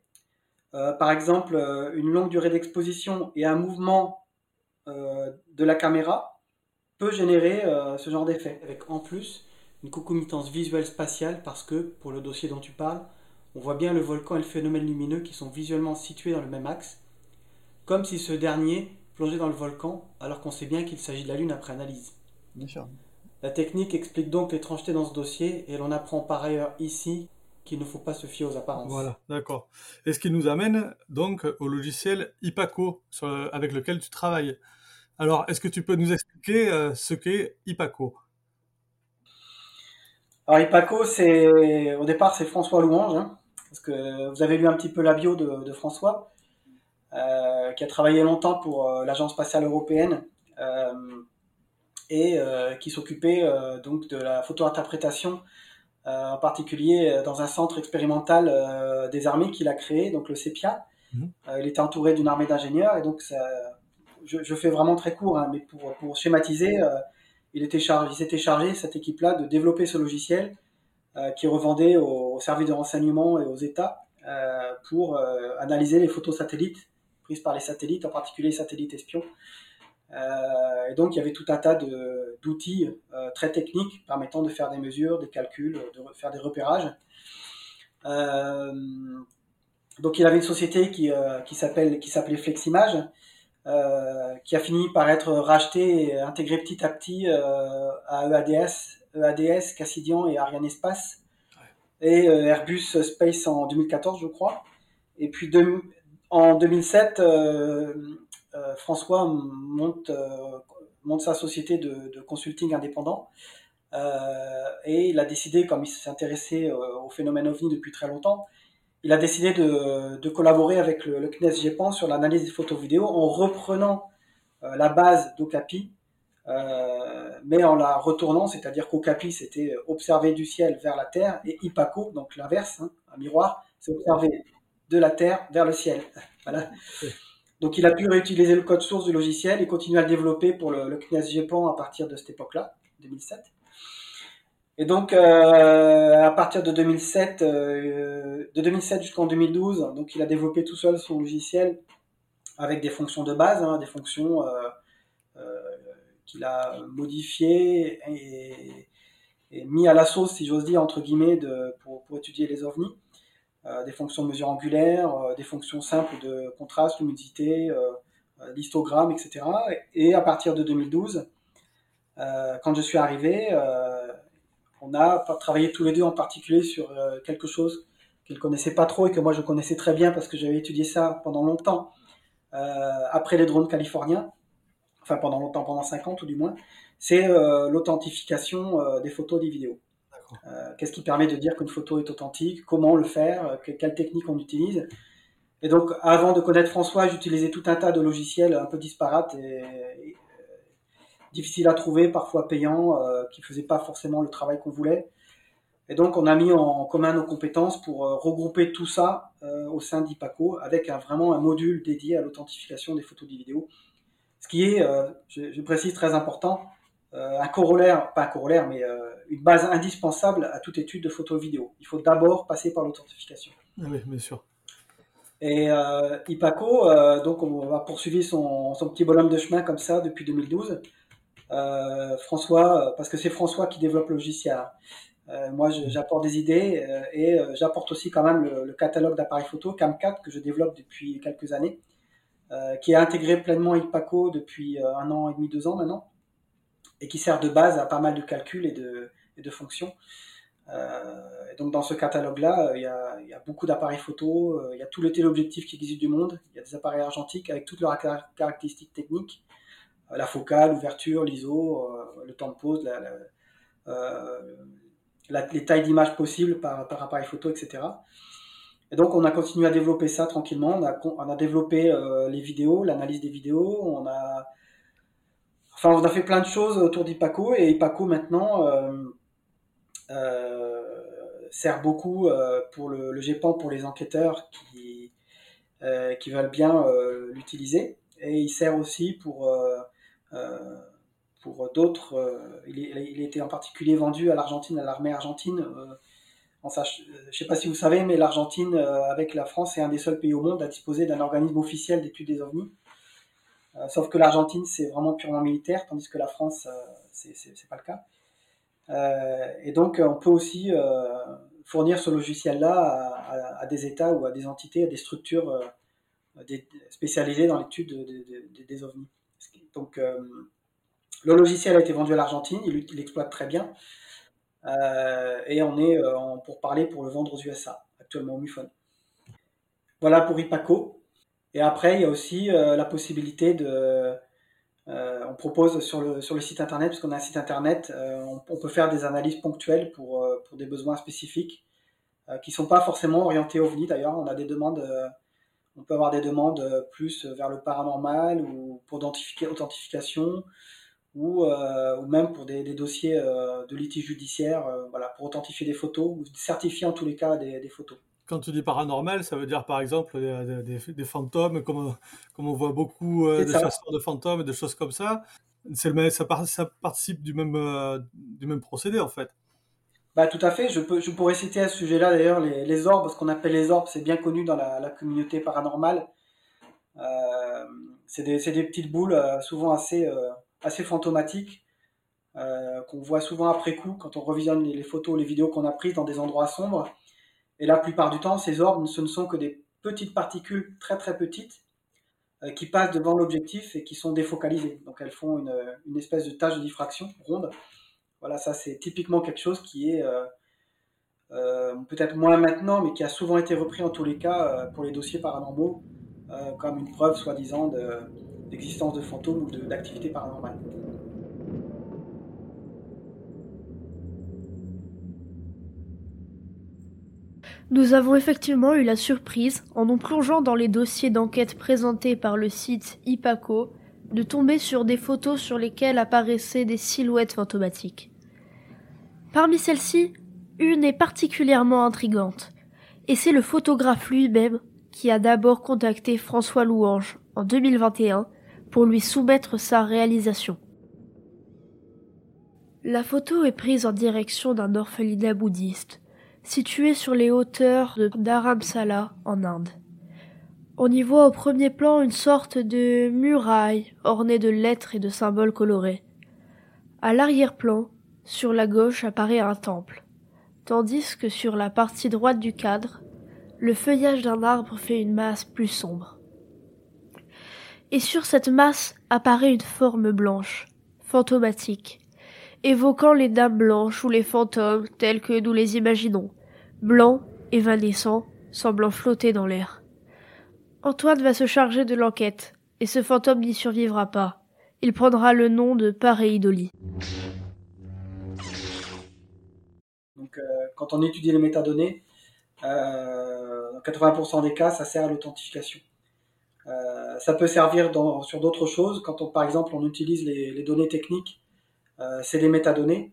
[SPEAKER 4] Euh, par exemple, une longue durée d'exposition et un mouvement de la caméra peut générer ce genre d'effet. Avec en plus une concomitance visuelle spatiale parce que, pour le dossier dont tu parles, on voit bien le volcan et le phénomène lumineux qui sont visuellement situés dans le même axe, comme si ce dernier plongeait dans le volcan alors qu'on sait bien qu'il s'agit de la Lune après analyse.
[SPEAKER 5] Bien sûr.
[SPEAKER 4] La technique explique donc l'étrangeté dans ce dossier et l'on apprend par ailleurs ici qu'il ne faut pas se fier aux apparences.
[SPEAKER 7] Voilà, d'accord. Et ce qui nous amène donc au logiciel IPACO avec lequel tu travailles. Alors, est-ce que tu peux nous expliquer euh, ce qu'est IPACO
[SPEAKER 4] Alors, IPACO, c'est au départ, c'est François Louange, hein, parce que vous avez lu un petit peu la bio de, François, euh, qui a travaillé longtemps pour euh, l'Agence spatiale européenne et euh, qui s'occupait euh, donc de la photo-interprétation, euh, en particulier dans un centre expérimental des armées qu'il a créé, donc le CEPIA. Mhm. il était entouré d'une armée d'ingénieurs et donc ça, je, fais vraiment très court, hein, mais pour, pour schématiser, il était chargé, il s'était chargé cette équipe-là de développer ce logiciel qui revendait aux, aux, services de renseignement et aux États pour analyser les photos satellites prises par les satellites, en particulier les satellites espions, et donc il y avait tout un tas d'outils euh, très techniques permettant de faire des mesures, des calculs, de faire des repérages. Euh, donc il avait une société qui, qui s'appelait Fleximage, qui a fini par être rachetée et intégrée petit à petit à EADS, EADS, Cassidian et Arianespace, et Airbus Space en 2014 je crois. Et puis en 2007, euh, François monte, euh, monte sa société de, consulting indépendant. Euh, et il a décidé, comme il s'intéressait au phénomène OVNI depuis très longtemps, il a décidé de, collaborer avec le, le CNES GEPAN sur l'analyse des photos vidéo en reprenant la base d'Ocapi, mais en la retournant, c'est-à-dire qu'Ocapi c'était observer du ciel vers la Terre et Ipaco, donc l'inverse, hein, un miroir, c'est observer de la Terre vers le ciel. [laughs] Voilà. Donc il a pu réutiliser le code source du logiciel et continuer à le développer pour le, le CNES à partir de cette époque-là, 2007. Et donc euh, à partir de 2007, euh, de 2007 jusqu'en 2012, donc il a développé tout seul son logiciel avec des fonctions de base, hein, des fonctions euh, qu'il a modifiées et, mis à la sauce, si j'ose dire entre guillemets, pour étudier les ovnis. Euh, des fonctions de mesure angulaire, euh, des fonctions simples de contraste, lumidité, euh, l'histogramme, etc. Et à partir de 2012, quand je suis arrivé, on a travaillé tous les deux en particulier sur quelque chose qu'il connaissait pas trop et que moi je connaissais très bien parce que j'avais étudié ça pendant longtemps après les drones californiens, enfin pendant longtemps, pendant 50 ou du moins, c'est l'authentification des photos des vidéos. Euh, qu'est-ce qui permet de dire qu'une photo est authentique Comment le faire euh, Quelle technique on utilise Et donc, avant de connaître François, j'utilisais tout un tas de logiciels un peu disparates et, euh, difficiles à trouver, parfois payants, qui ne faisaient pas forcément le travail qu'on voulait. Et donc, on a mis en commun nos compétences pour regrouper tout ça au sein d'IPACO avec vraiment un module dédié à l'authentification des photos et des vidéos. Ce qui est, je, précise, très important, un corollaire, pas un corollaire, mais euh, une base indispensable à toute étude de photo vidéo. Il faut d'abord passer par l'authentification.
[SPEAKER 7] Ah oui, bien sûr.
[SPEAKER 4] Et euh, IPACO, donc on va poursuivre son, son, petit bonhomme de chemin comme ça depuis 2012. François, parce que c'est François qui développe le logiciel. moi, j'apporte des idées et j'apporte aussi quand même le, le catalogue d'appareils photo Cam4 que je développe depuis quelques années, qui est intégré pleinement IPACO depuis un an et demi, deux ans maintenant et qui sert de base à pas mal de calculs et de, fonctions. Euh, donc dans ce catalogue-là, euh, il y, a, beaucoup d'appareils photo, euh, il y a tous les téléobjectifs qui existent du monde, il y a des appareils argentiques avec toutes leurs caractéristiques techniques, la focale, l'ouverture, l'ISO, le temps de la, les tailles d'images possibles par, par appareil photo, etc. Et donc on a continué à développer ça tranquillement. On a développé les vidéos, l'analyse des vidéos. On a, enfin, on a fait plein de choses autour d'Ipaco et Ipaco maintenant sert beaucoup pour le, le GEPAN pour les enquêteurs qui, veulent bien l'utiliser. Et il sert aussi pour d'autres. Euh, il, était en particulier vendu à l'Argentine, à l'armée argentine. Euh, en je ne sais pas si vous savez, mais l'Argentine, euh, avec la France, est un des seuls pays au monde à disposer d'un organisme officiel d'études des ovnis. Sauf que l'Argentine, c'est vraiment purement militaire, tandis que la France, c'est pas le cas. et donc, on peut aussi fournir ce logiciel-là à, des États ou à des entités, à des structures spécialisées dans l'étude des ovnis. Donc, le logiciel a été vendu à l'Argentine, il l'exploite très bien. Euh, et on est euh, pour parler pour le vendre aux USA, actuellement au MUFON. Voilà pour IPACO. Et après, il y a aussi euh, la possibilité de. on propose sur le, sur le site internet, puisqu'on a un site internet, on, peut faire des analyses ponctuelles pour, pour des besoins spécifiques qui ne sont pas forcément orientés au OVNI d'ailleurs. On a des demandes on peut avoir des demandes plus vers le paranormal ou pour authentification euh, ou, même pour des, dossiers euh, de litige judiciaire, euh, voilà, pour authentifier des photos ou certifier en tous les cas des, photos.
[SPEAKER 7] Quand tu dis paranormal, ça veut dire par exemple des, fantômes, comme, comme, on voit beaucoup de chasseurs de fantômes et de choses comme ça. Le, ça, ça, participe du même, du même procédé en fait.
[SPEAKER 4] Bah, tout à fait. Je, peux, je pourrais citer à ce sujet-là d'ailleurs les, les, orbes, ce qu'on appelle les orbes, c'est bien connu dans la, communauté paranormale. c'est des, des, petites boules, souvent assez, assez fantomatique, euh, qu'on voit souvent après coup quand on revisionne les, photos, les vidéos qu'on a prises dans des endroits sombres. Et la plupart du temps, ces orbes, ce ne sont que des petites particules très très petites euh, qui passent devant l'objectif et qui sont défocalisées. Donc elles font une, espèce de tache de diffraction ronde. Voilà, ça c'est typiquement quelque chose qui est euh, peut-être moins maintenant, mais qui a souvent été repris en tous les cas pour les dossiers paranormaux comme une preuve soi-disant de, d'existence de fantômes ou d'activités paranormales.
[SPEAKER 1] Nous avons effectivement eu la surprise, en nous plongeant dans les dossiers d'enquête présentés par le site IPACO, de tomber sur des photos sur lesquelles apparaissaient des silhouettes fantomatiques. Parmi celles-ci, une est particulièrement intrigante, et c'est le photographe lui-même qui a d'abord contacté François Louange en 2021 pour lui soumettre sa réalisation. La photo est prise en direction d'un orphelinat bouddhiste, situé sur les hauteurs de Dharamsala en Inde. On y voit au premier plan une sorte de muraille ornée de lettres et de symboles colorés. À l'arrière-plan, sur la gauche apparaît un temple, tandis que sur la partie droite du cadre, le feuillage d'un arbre fait une masse plus sombre et sur cette masse apparaît une forme blanche, fantomatique, évoquant les dames blanches ou les fantômes tels que nous les imaginons, blancs, évanescents, semblant flotter dans l'air. Antoine va se charger de l'enquête, et ce fantôme n'y survivra pas. Il prendra le nom de Pareidoli.
[SPEAKER 4] Donc, euh, quand on étudie les métadonnées, euh, dans 80% des cas, ça sert à l'authentification. Euh, ça peut servir sur d'autres choses. Quand par exemple on utilise les, données techniques, c'est des métadonnées.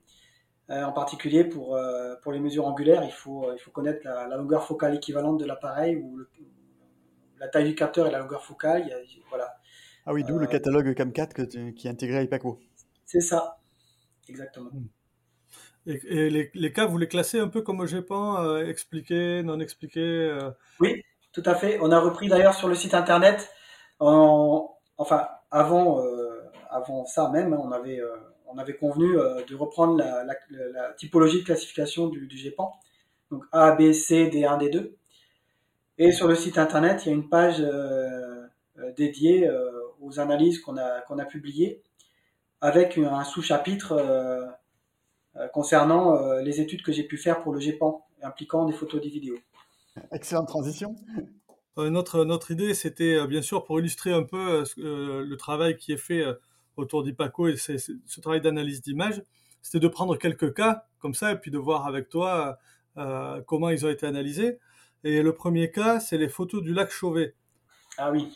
[SPEAKER 4] Euh, en particulier pour, pour les mesures angulaires, il faut, il faut connaître la, longueur focale équivalente de l'appareil ou la taille du capteur et la longueur focale. voilà.
[SPEAKER 5] Ah oui, d'où le catalogue CAM4 que qui est intégré à IPACO.
[SPEAKER 4] C'est ça, exactement. Hmm.
[SPEAKER 7] Et, les, les, cas, vous les classez un peu comme GEPAN, expliqué, non expliqué
[SPEAKER 4] Oui, tout à fait. On a repris d'ailleurs sur le site internet, enfin avant, euh, avant ça même, on avait, euh, on avait convenu euh, de reprendre la, typologie de classification du, GEPAN, donc A, B, C, D1, D2. Et sur le site internet, il y a une page dédiée aux analyses qu'on a, qu'on a publiées, avec un sous-chapitre concernant les études que j'ai pu faire pour le GEPAN, impliquant des photos et des vidéos.
[SPEAKER 5] Excellente transition.
[SPEAKER 7] Euh, notre, notre idée, c'était euh, bien sûr pour illustrer un peu euh, le travail qui est fait autour d'IPACO et ce travail d'analyse d'image, c'était de prendre quelques cas
[SPEAKER 2] comme ça et puis de voir avec toi comment ils ont été analysés. Et le premier cas, c'est les photos du lac Chauvet.
[SPEAKER 4] Ah oui.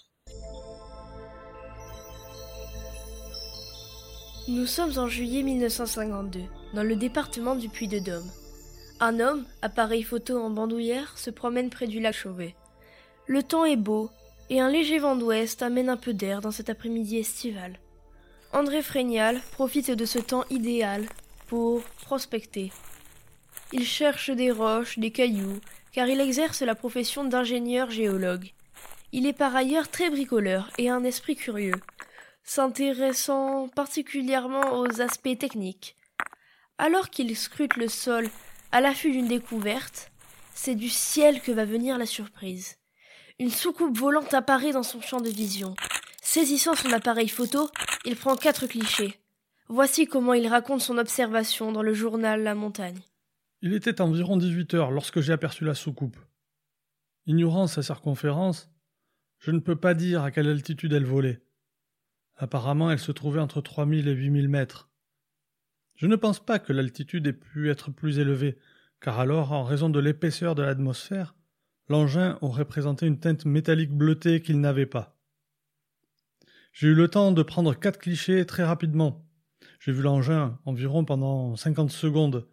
[SPEAKER 1] Nous sommes en juillet 1952, dans le département du Puy-de-Dôme. Un homme, appareil photo en bandoulière, se promène près du lac Chauvet. Le temps est beau, et un léger vent d'ouest amène un peu d'air dans cet après-midi estival. André Frégnal profite de ce temps idéal pour prospecter. Il cherche des roches, des cailloux, car il exerce la profession d'ingénieur géologue. Il est par ailleurs très bricoleur et un esprit curieux, s'intéressant particulièrement aux aspects techniques. Alors qu'il scrute le sol à l'affût d'une découverte, c'est du ciel que va venir la surprise. Une soucoupe volante apparaît dans son champ de vision. Saisissant son appareil photo, il prend quatre clichés. Voici comment il raconte son observation dans le journal La Montagne.
[SPEAKER 2] Il était environ 18 heures lorsque j'ai aperçu la soucoupe. Ignorant sa circonférence, je ne peux pas dire à quelle altitude elle volait. Apparemment, elle se trouvait entre 3000 et 8000 mètres. Je ne pense pas que l'altitude ait pu être plus élevée, car alors, en raison de l'épaisseur de l'atmosphère, l'engin aurait présenté une teinte métallique bleutée qu'il n'avait pas. J'ai eu le temps de prendre quatre clichés très rapidement. J'ai vu l'engin environ pendant cinquante secondes,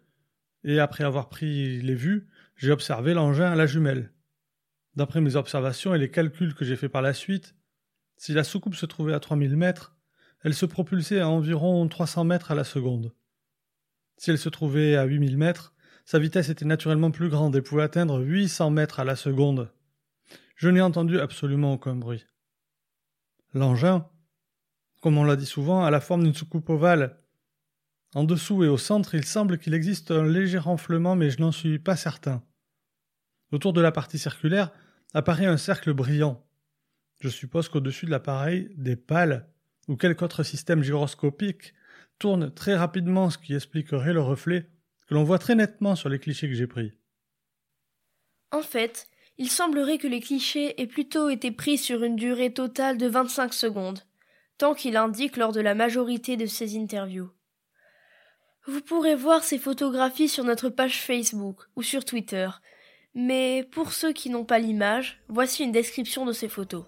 [SPEAKER 2] et après avoir pris les vues, j'ai observé l'engin à la jumelle. D'après mes observations et les calculs que j'ai faits par la suite, si la soucoupe se trouvait à 3000 mètres, elle se propulsait à environ 300 mètres à la seconde. Si elle se trouvait à 8000 mètres, sa vitesse était naturellement plus grande et pouvait atteindre 800 mètres à la seconde. Je n'ai entendu absolument aucun bruit. L'engin, comme on l'a dit souvent, a la forme d'une soucoupe ovale en dessous et au centre, il semble qu'il existe un léger renflement, mais je n'en suis pas certain. Autour de la partie circulaire apparaît un cercle brillant. Je suppose qu'au-dessus de l'appareil, des pales ou quelque autre système gyroscopique tournent très rapidement, ce qui expliquerait le reflet que l'on voit très nettement sur les clichés que j'ai pris.
[SPEAKER 1] En fait, il semblerait que les clichés aient plutôt été pris sur une durée totale de 25 secondes, tant qu'il indique lors de la majorité de ses interviews. Vous pourrez voir ces photographies sur notre page Facebook ou sur Twitter, mais pour ceux qui n'ont pas l'image, voici une description de ces photos.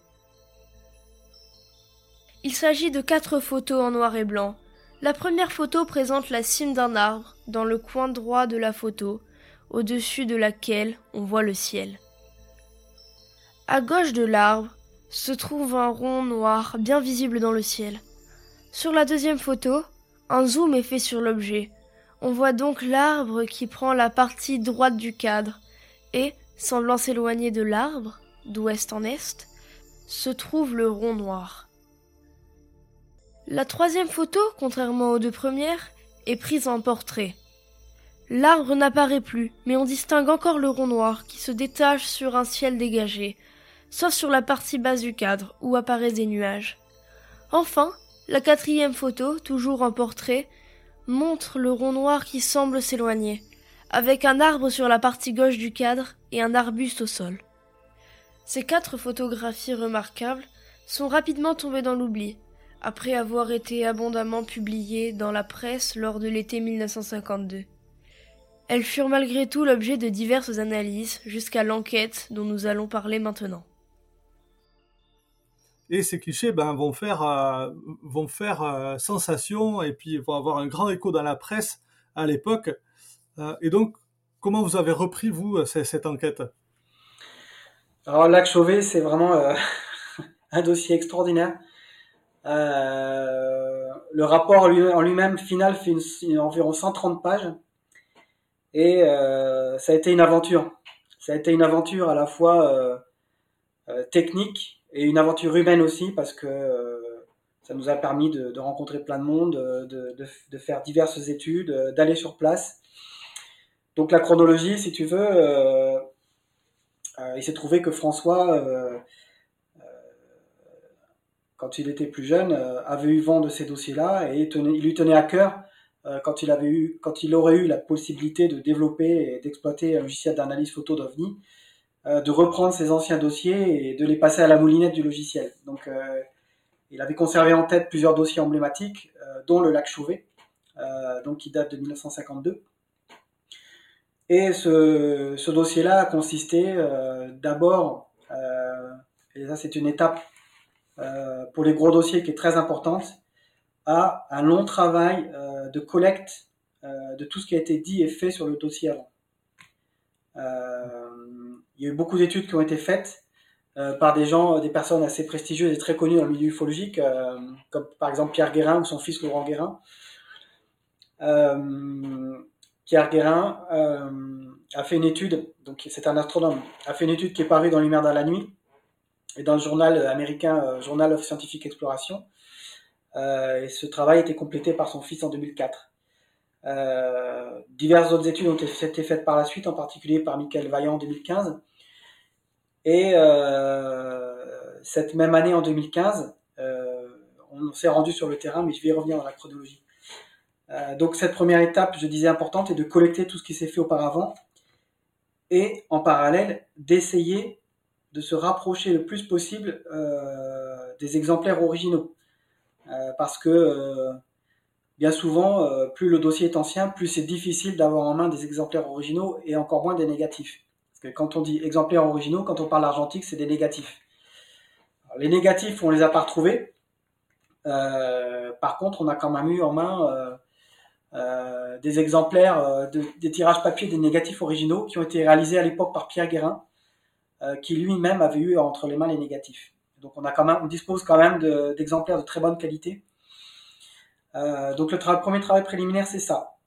[SPEAKER 1] Il s'agit de quatre photos en noir et blanc. La première photo présente la cime d'un arbre dans le coin droit de la photo, au-dessus de laquelle on voit le ciel. À gauche de l'arbre se trouve un rond noir bien visible dans le ciel. Sur la deuxième photo, un zoom est fait sur l'objet. On voit donc l'arbre qui prend la partie droite du cadre, et, semblant s'éloigner de l'arbre, d'ouest en est, se trouve le rond noir. La troisième photo, contrairement aux deux premières, est prise en portrait. L'arbre n'apparaît plus, mais on distingue encore le rond noir qui se détache sur un ciel dégagé, sauf sur la partie basse du cadre où apparaissent des nuages. Enfin, la quatrième photo, toujours en portrait, montre le rond noir qui semble s'éloigner, avec un arbre sur la partie gauche du cadre et un arbuste au sol. Ces quatre photographies remarquables sont rapidement tombées dans l'oubli, après avoir été abondamment publiées dans la presse lors de l'été 1952. Elles furent malgré tout l'objet de diverses analyses jusqu'à l'enquête dont nous allons parler maintenant
[SPEAKER 2] et ces clichés ben, vont faire, euh, euh, sensation et puis vont avoir un grand écho dans la presse à l'époque. Euh, et donc, comment vous avez repris, vous, cette enquête?
[SPEAKER 4] Alors, Lac Chauvet, c'est vraiment [laughs] un dossier extraordinaire. le rapport en lui-même final fait environ 130 pages et ça a été une aventure. Ça a été une aventure à la fois technique et une aventure humaine aussi parce que euh, ça nous a permis de, rencontrer plein de monde, de, faire diverses études, euh, d'aller sur place. Donc la chronologie, si tu veux, euh, il s'est trouvé que François, quand il était plus jeune, avait eu vent de ces dossiers-là et il lui tenait à cœur quand il avait eu, quand il aurait eu la possibilité de développer et d'exploiter un logiciel d'analyse photo d'OVNI, de reprendre ses anciens dossiers et de les passer à la moulinette du logiciel. Donc, euh, il avait conservé en tête plusieurs dossiers emblématiques, euh, dont le lac Chauvet, donc qui date de 1952. Et ce, ce dossier-là a consisté d'abord, et ça c'est une étape pour les gros dossiers qui est très importante, à un long travail de collecte de tout ce qui a été dit et fait sur le dossier avant. Il y a eu beaucoup d'études qui ont été faites euh, par des gens, des personnes assez prestigieuses et très connues dans le milieu ufologique, euh, comme par exemple Pierre Guérin ou son fils Laurent Guérin. Euh, Pierre Guérin a fait une étude, donc c'est un astronome, a fait une étude qui est parue dans Lumière dans la nuit et dans le journal américain Journal of Scientific Exploration. et ce travail a été complété par son fils en 2004. Diverses autres études ont été faites par la suite, en particulier par Michael Vaillant en 2015. Et euh, cette même année, en 2015, euh, on s'est rendu sur le terrain, mais je vais y revenir dans la chronologie. Euh, donc cette première étape, je disais importante, est de collecter tout ce qui s'est fait auparavant et en parallèle d'essayer de se rapprocher le plus possible des exemplaires originaux. parce que bien souvent, plus le dossier est ancien, plus c'est difficile d'avoir en main des exemplaires originaux et encore moins des négatifs. Parce que quand on dit exemplaires originaux, quand on parle argentique, c'est des négatifs. les négatifs, on les a pas retrouvés. Euh, par contre, on a quand même eu en main euh, euh, des exemplaires des tirages papier des négatifs originaux qui ont été réalisés à l'époque par Pierre Guérin, qui lui-même avait eu entre les mains les négatifs. Donc on a quand même, on dispose quand même d'exemplaires de, très bonne qualité. Donc le premier travail préliminaire, c'est ça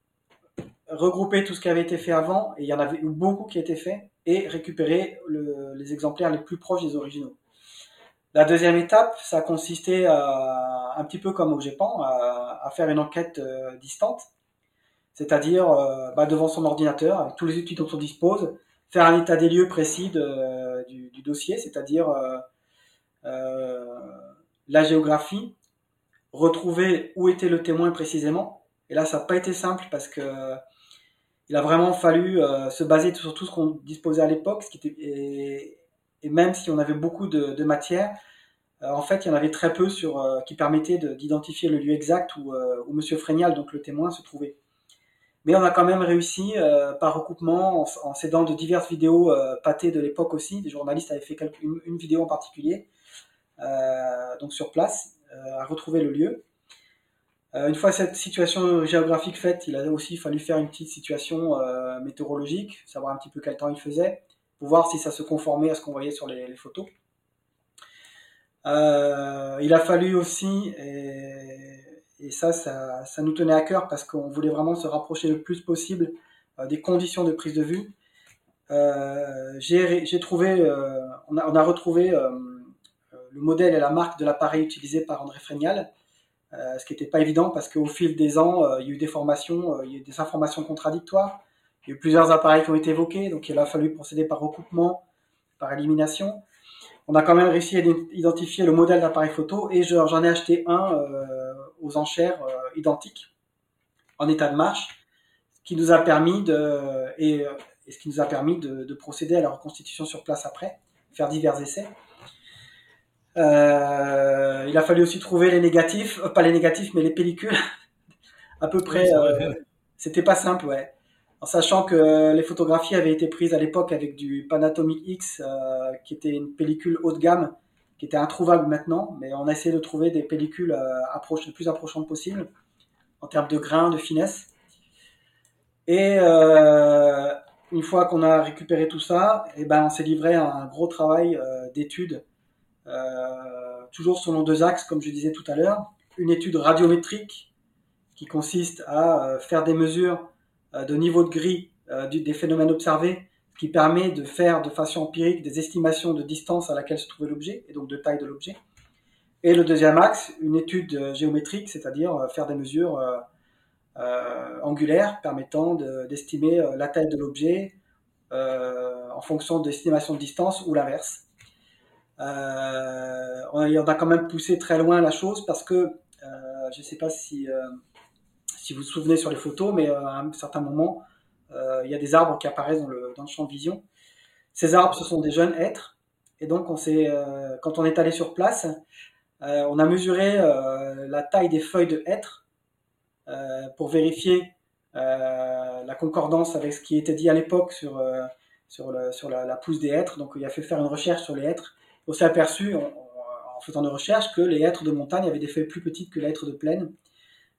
[SPEAKER 4] regrouper tout ce qui avait été fait avant, et il y en avait eu beaucoup qui étaient faits, et récupérer les exemplaires les plus proches des originaux. La deuxième étape, ça consistait un petit peu comme au GEPAN, à, faire une enquête euh, distante, c'est-à-dire euh, bah, devant son ordinateur, avec tous les outils dont on dispose, faire un état des lieux précis du, dossier, c'est-à-dire euh, la géographie, retrouver où était le témoin précisément. Et là, ça n'a pas été simple parce que il a vraiment fallu euh, se baser sur tout ce qu'on disposait à l'époque, et, même si on avait beaucoup de, de matière, euh, en fait, il y en avait très peu sur, euh, qui permettaient d'identifier le lieu exact où, où Monsieur Frénial, donc le témoin, se trouvait. Mais on a quand même réussi, par recoupement, en, s'aidant de diverses vidéos pâtées de l'époque aussi, des journalistes avaient fait une, une, vidéo en particulier, donc sur place, à retrouver le lieu. Euh, une fois cette situation géographique faite, il a aussi fallu faire une petite situation euh, météorologique, savoir un petit peu quel temps il faisait, pour voir si ça se conformait à ce qu'on voyait sur les, photos. Euh, il a fallu aussi, et, ça, ça, nous tenait à cœur parce qu'on voulait vraiment se rapprocher le plus possible des conditions de prise de vue. J'ai trouvé, on, a, retrouvé le modèle et la marque de l'appareil utilisé par André Frénial. Euh, ce qui n'était pas évident parce qu'au fil des ans, euh, il y a eu des formations, euh, il y a eu des informations contradictoires, il y a eu plusieurs appareils qui ont été évoqués, donc il a fallu procéder par recoupement, par élimination. On a quand même réussi à identifier le modèle d'appareil photo et j'en ai acheté un aux enchères identiques en état de marche, ce qui nous a permis de et, ce qui nous a permis de, de, procéder à la reconstitution sur place après, faire divers essais. Euh, il a fallu aussi trouver les négatifs, euh, pas les négatifs, mais les pellicules. [laughs] à peu près. Euh, c'était pas simple, ouais. En sachant que les photographies avaient été prises à l'époque avec du Panatomic X, qui était une pellicule haut de gamme, qui était introuvable maintenant, mais on a essayé de trouver des pellicules approche, le plus approchantes possible, en termes de grain, de finesse. Et une fois qu'on a récupéré tout ça, et eh ben, on s'est livré à un gros travail d'étude euh, toujours selon deux axes, comme je disais tout à l'heure. Une étude radiométrique qui consiste à euh, faire des mesures euh, de niveau de gris des phénomènes observés, qui permet de faire de façon empirique des estimations de distance à laquelle se trouvait l'objet, et donc de taille de l'objet. Et le deuxième axe, une étude géométrique, c'est-à-dire faire des mesures angulaires permettant d'estimer la taille de l'objet en fonction d'estimation de distance ou l'inverse. Euh, on, a quand même poussé très loin la chose parce que euh, je ne sais pas si, euh, si vous vous souvenez sur les photos, mais à un certain moment, il y a des arbres qui apparaissent dans le, champ de vision. Ces arbres, ce sont des jeunes êtres. Et donc, on quand on est allé sur place, on a mesuré la taille des feuilles de hêtre pour vérifier la concordance avec ce qui était dit à l'époque sur la, pousse des hêtres. Donc il a fait faire une recherche sur les hêtres. On s'est aperçu, en faisant des recherches, que les hêtres de montagne avaient des feuilles plus petites que les hêtres de plaine.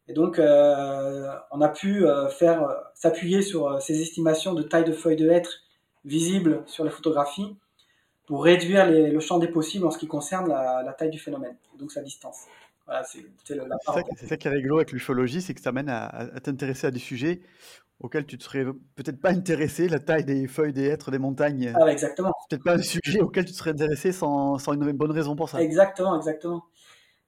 [SPEAKER 4] Et donc, on a pu faire s'appuyer sur ces estimations de taille de feuilles de hêtres visibles sur les photographies pour réduire le champ des possibles en ce qui concerne la, taille du phénomène, donc sa distance.
[SPEAKER 5] Voilà, c'est ça, qui est rigolo avec l'ufologie, c'est que ça mène à, t'intéresser à des sujets auxquels tu ne serais peut-être pas intéressé, la taille des feuilles des hêtres des montagnes.
[SPEAKER 4] Ah, exactement.
[SPEAKER 5] C'est peut-être pas un sujet auquel tu serais intéressé sans, sans, une bonne raison pour ça.
[SPEAKER 4] Exactement, exactement.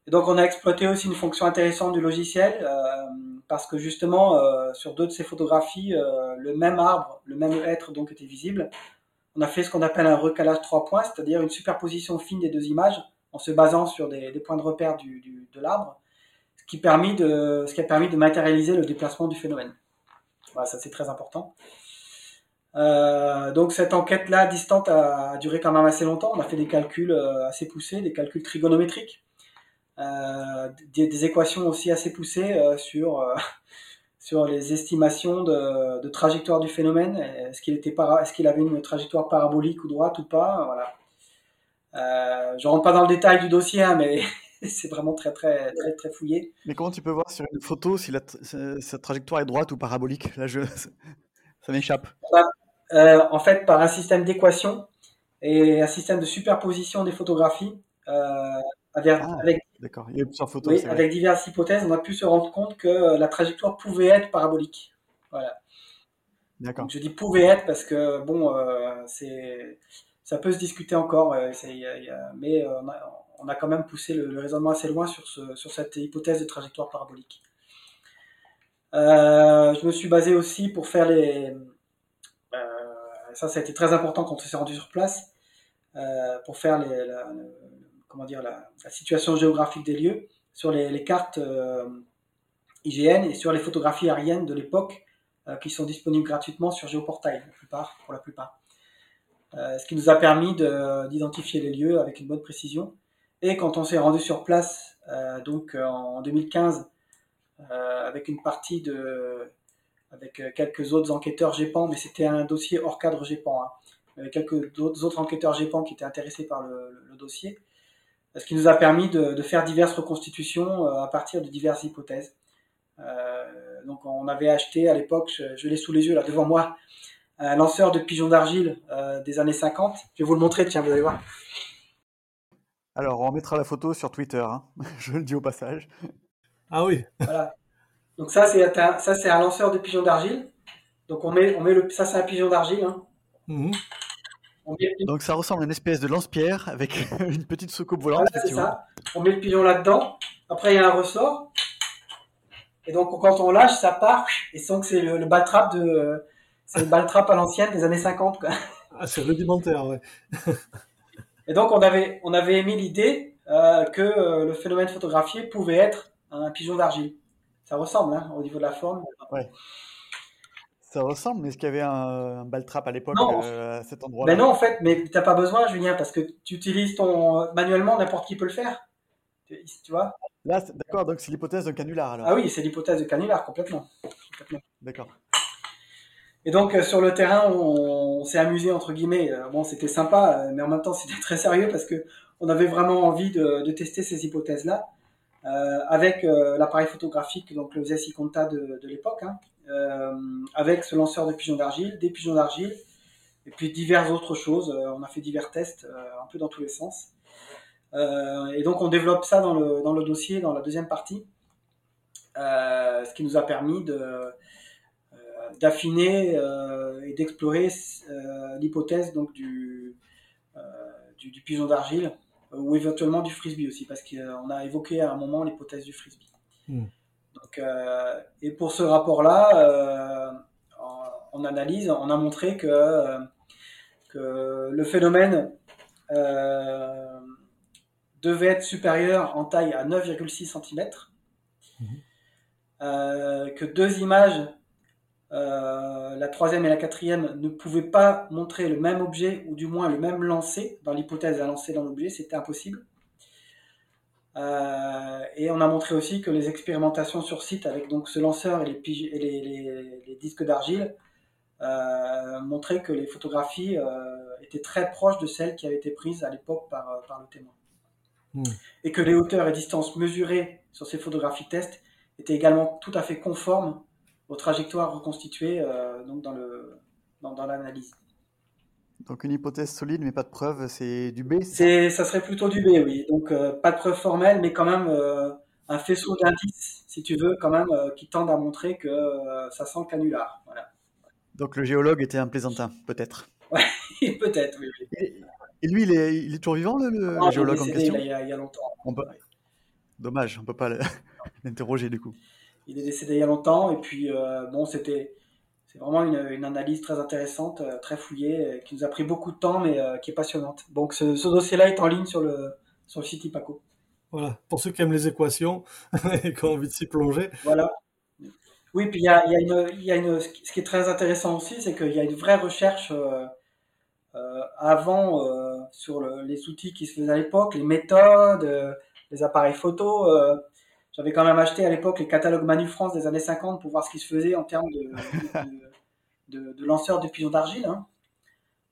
[SPEAKER 4] Et donc on a exploité aussi une fonction intéressante du logiciel euh, parce que justement euh, sur deux de ces photographies, euh, le même arbre, le même être donc était visible on a fait ce qu'on appelle un recalage trois points, c'est-à-dire une superposition fine des deux images en se basant sur des, points de repère de l'arbre, ce, qui ce qui a permis de matérialiser le déplacement du phénomène. Ça c'est très important. Euh, donc cette enquête-là distante a, duré quand même assez longtemps. On a fait des calculs euh, assez poussés, des calculs trigonométriques, euh, des, équations aussi assez poussées [laughs] sur les estimations de, trajectoire du phénomène. Est-ce qu'il avait une trajectoire parabolique ou droite ou pas? Euh, je rentre pas dans le détail du dossier, hein, mais [laughs] c'est vraiment très très très très fouillé.
[SPEAKER 5] Mais comment tu peux voir sur une photo si la sa trajectoire est droite ou parabolique? Là, je, [laughs] ça m'échappe.
[SPEAKER 4] Euh, en fait, par un système d'équation et un système de superposition des photographies. Euh, avec, ah,
[SPEAKER 5] d'accord. Il y a plusieurs photos.
[SPEAKER 4] Oui, avec diverses hypothèses, on a pu se rendre compte que euh, la trajectoire pouvait être parabolique. Voilà. D'accord. Je dis pouvait être parce que bon, euh, c'est ça peut se discuter encore, euh, mais on a, quand même poussé le, raisonnement assez loin sur, ce, sur cette hypothèse de trajectoire parabolique. je me suis basé aussi pour faire les. ça, ça a été très important quand on s'est rendu sur place, pour faire la, situation géographique des lieux sur les, cartes euh, IGN et sur les photographies aériennes de l'époque euh, qui sont disponibles gratuitement sur Géoportail, pour la plupart. Euh, ce qui nous a permis d'identifier les lieux avec une bonne précision. Et quand on s'est rendu sur place, donc en 2015, avec une partie de, avec quelques autres enquêteurs GEPAN, mais c'était un dossier hors cadre GEPAN. Hein. avec quelques autres enquêteurs GEPAN qui étaient intéressés par le dossier ce qui nous a permis de, faire diverses reconstitutions euh, à partir de diverses hypothèses. Euh, donc on avait acheté à l'époque, je, l'ai sous les yeux là devant moi, un lanceur de pigeons d'argile euh, des années 50. Je vais vous le montrer, tiens, vous allez voir.
[SPEAKER 5] Alors on mettra la photo sur Twitter, hein. [laughs] je le dis au passage.
[SPEAKER 7] Ah oui.
[SPEAKER 4] Voilà. Donc ça c'est un, ça c'est un lanceur de pigeons d'argile. Donc on met, on met le, ça c'est un pigeon d'argile. Hein. Mhm.
[SPEAKER 5] Donc ça ressemble à une espèce de lance-pierre avec [laughs] une petite soucoupe volante.
[SPEAKER 4] c'est ça. On met le pigeon là-dedans. Après, il y a un ressort. Et donc, quand on lâche, ça part. Et sans que c'est le, le trap de, c'est le trap à l'ancienne des années 50,
[SPEAKER 7] Ah, c'est rudimentaire, ouais. [laughs]
[SPEAKER 4] et donc, on avait, on avait émis l'idée euh, que euh, le phénomène photographié pouvait être un pigeon d'argile. Ça ressemble, hein, au niveau de la forme.
[SPEAKER 5] Ouais. Ça ressemble, mais est-ce qu'il y avait un, un trap à l'époque euh, à cet endroit-là?
[SPEAKER 4] Mais ben non, en fait, mais t'as pas besoin, Julien, parce que tu utilises ton manuellement, n'importe qui peut le faire. Tu, vois?
[SPEAKER 5] Là, d'accord, donc c'est l'hypothèse de canular alors.
[SPEAKER 4] Ah oui, c'est l'hypothèse de canular complètement.
[SPEAKER 5] D'accord.
[SPEAKER 4] Et donc euh, sur le terrain, on, s'est amusé entre guillemets. Euh, bon, c'était sympa, mais en même temps, c'était [laughs] très sérieux parce que on avait vraiment envie de, tester ces hypothèses-là avec l'appareil photographique, donc le ZSI Conta de, l'époque. Hein, euh, avec ce lanceur de pigeons d'argile, des pigeons d'argile, et puis diverses autres choses. Euh, on a fait divers tests euh, un peu dans tous les sens. et donc on développe ça dans le dossier, dans la deuxième partie, ce qui nous a permis de d'affiner et d'explorer l'hypothèse donc du, du, pigeon d'argile ou éventuellement du frisbee aussi parce qu'on a évoqué à un moment l'hypothèse du frisbee. Hmm. Euh, et pour ce rapport-là, euh, en, analyse, on a montré que, euh, que le phénomène devait être supérieur en taille à 9,6 cm, mhm. que deux images, la troisième et la quatrième, ne pouvaient pas montrer le même objet, ou du moins le même lancer, dans l'hypothèse d'un lancer dans l'objet, c'était impossible. et on a montré aussi que les expérimentations sur site avec donc ce lanceur et les, disques d'argile montraient que les photographies étaient très proches de celles qui avaient été prises à l'époque par, le témoin. Hmm. Et que les hauteurs et distances mesurées sur ces photographies test étaient également tout à fait conformes aux trajectoires reconstituées donc dans le dans, l'analyse.
[SPEAKER 5] Donc une hypothèse solide, mais pas de preuve, c'est du B
[SPEAKER 4] c'est Ça? Serait plutôt du B, oui. Donc euh, pas de preuve formelle, mais quand même euh, un faisceau d'indices, si tu veux, quand même, euh, qui tendent à montrer que ça sent le canular. Voilà.
[SPEAKER 5] Donc le géologue était un plaisantin, peut-être?
[SPEAKER 4] Oui, [laughs] peut-être, oui.
[SPEAKER 5] Et, lui, il est, il est, toujours vivant, le, géologue en question?
[SPEAKER 4] il, y a, il y a longtemps.
[SPEAKER 5] Dommage, on ne peut pas [laughs] l'interroger du coup.
[SPEAKER 4] Il est décédé il y a longtemps, et puis bon, c'était c'est vraiment une, analyse très intéressante, euh, très fouillée, euh, qui nous a pris beaucoup de temps, mais euh, qui est passionnante. Donc ce, dossier-là est en ligne sur le, sur le site IPACO.
[SPEAKER 7] Voilà, pour ceux qui aiment les équations [laughs] et qui ont envie de s'y plonger.
[SPEAKER 4] Voilà. Oui, puis il y a, y a, une, y a une, ce qui est très intéressant aussi, c'est qu'il y a une vraie recherche avant sur les outils qui se faisaient à l'époque, les méthodes, les appareils photo. J'avais quand même acheté à l'époque les catalogues Manu France des années 50 pour voir ce qui se faisait en termes de, de, lanceurs de pigeons d'argile. Hein.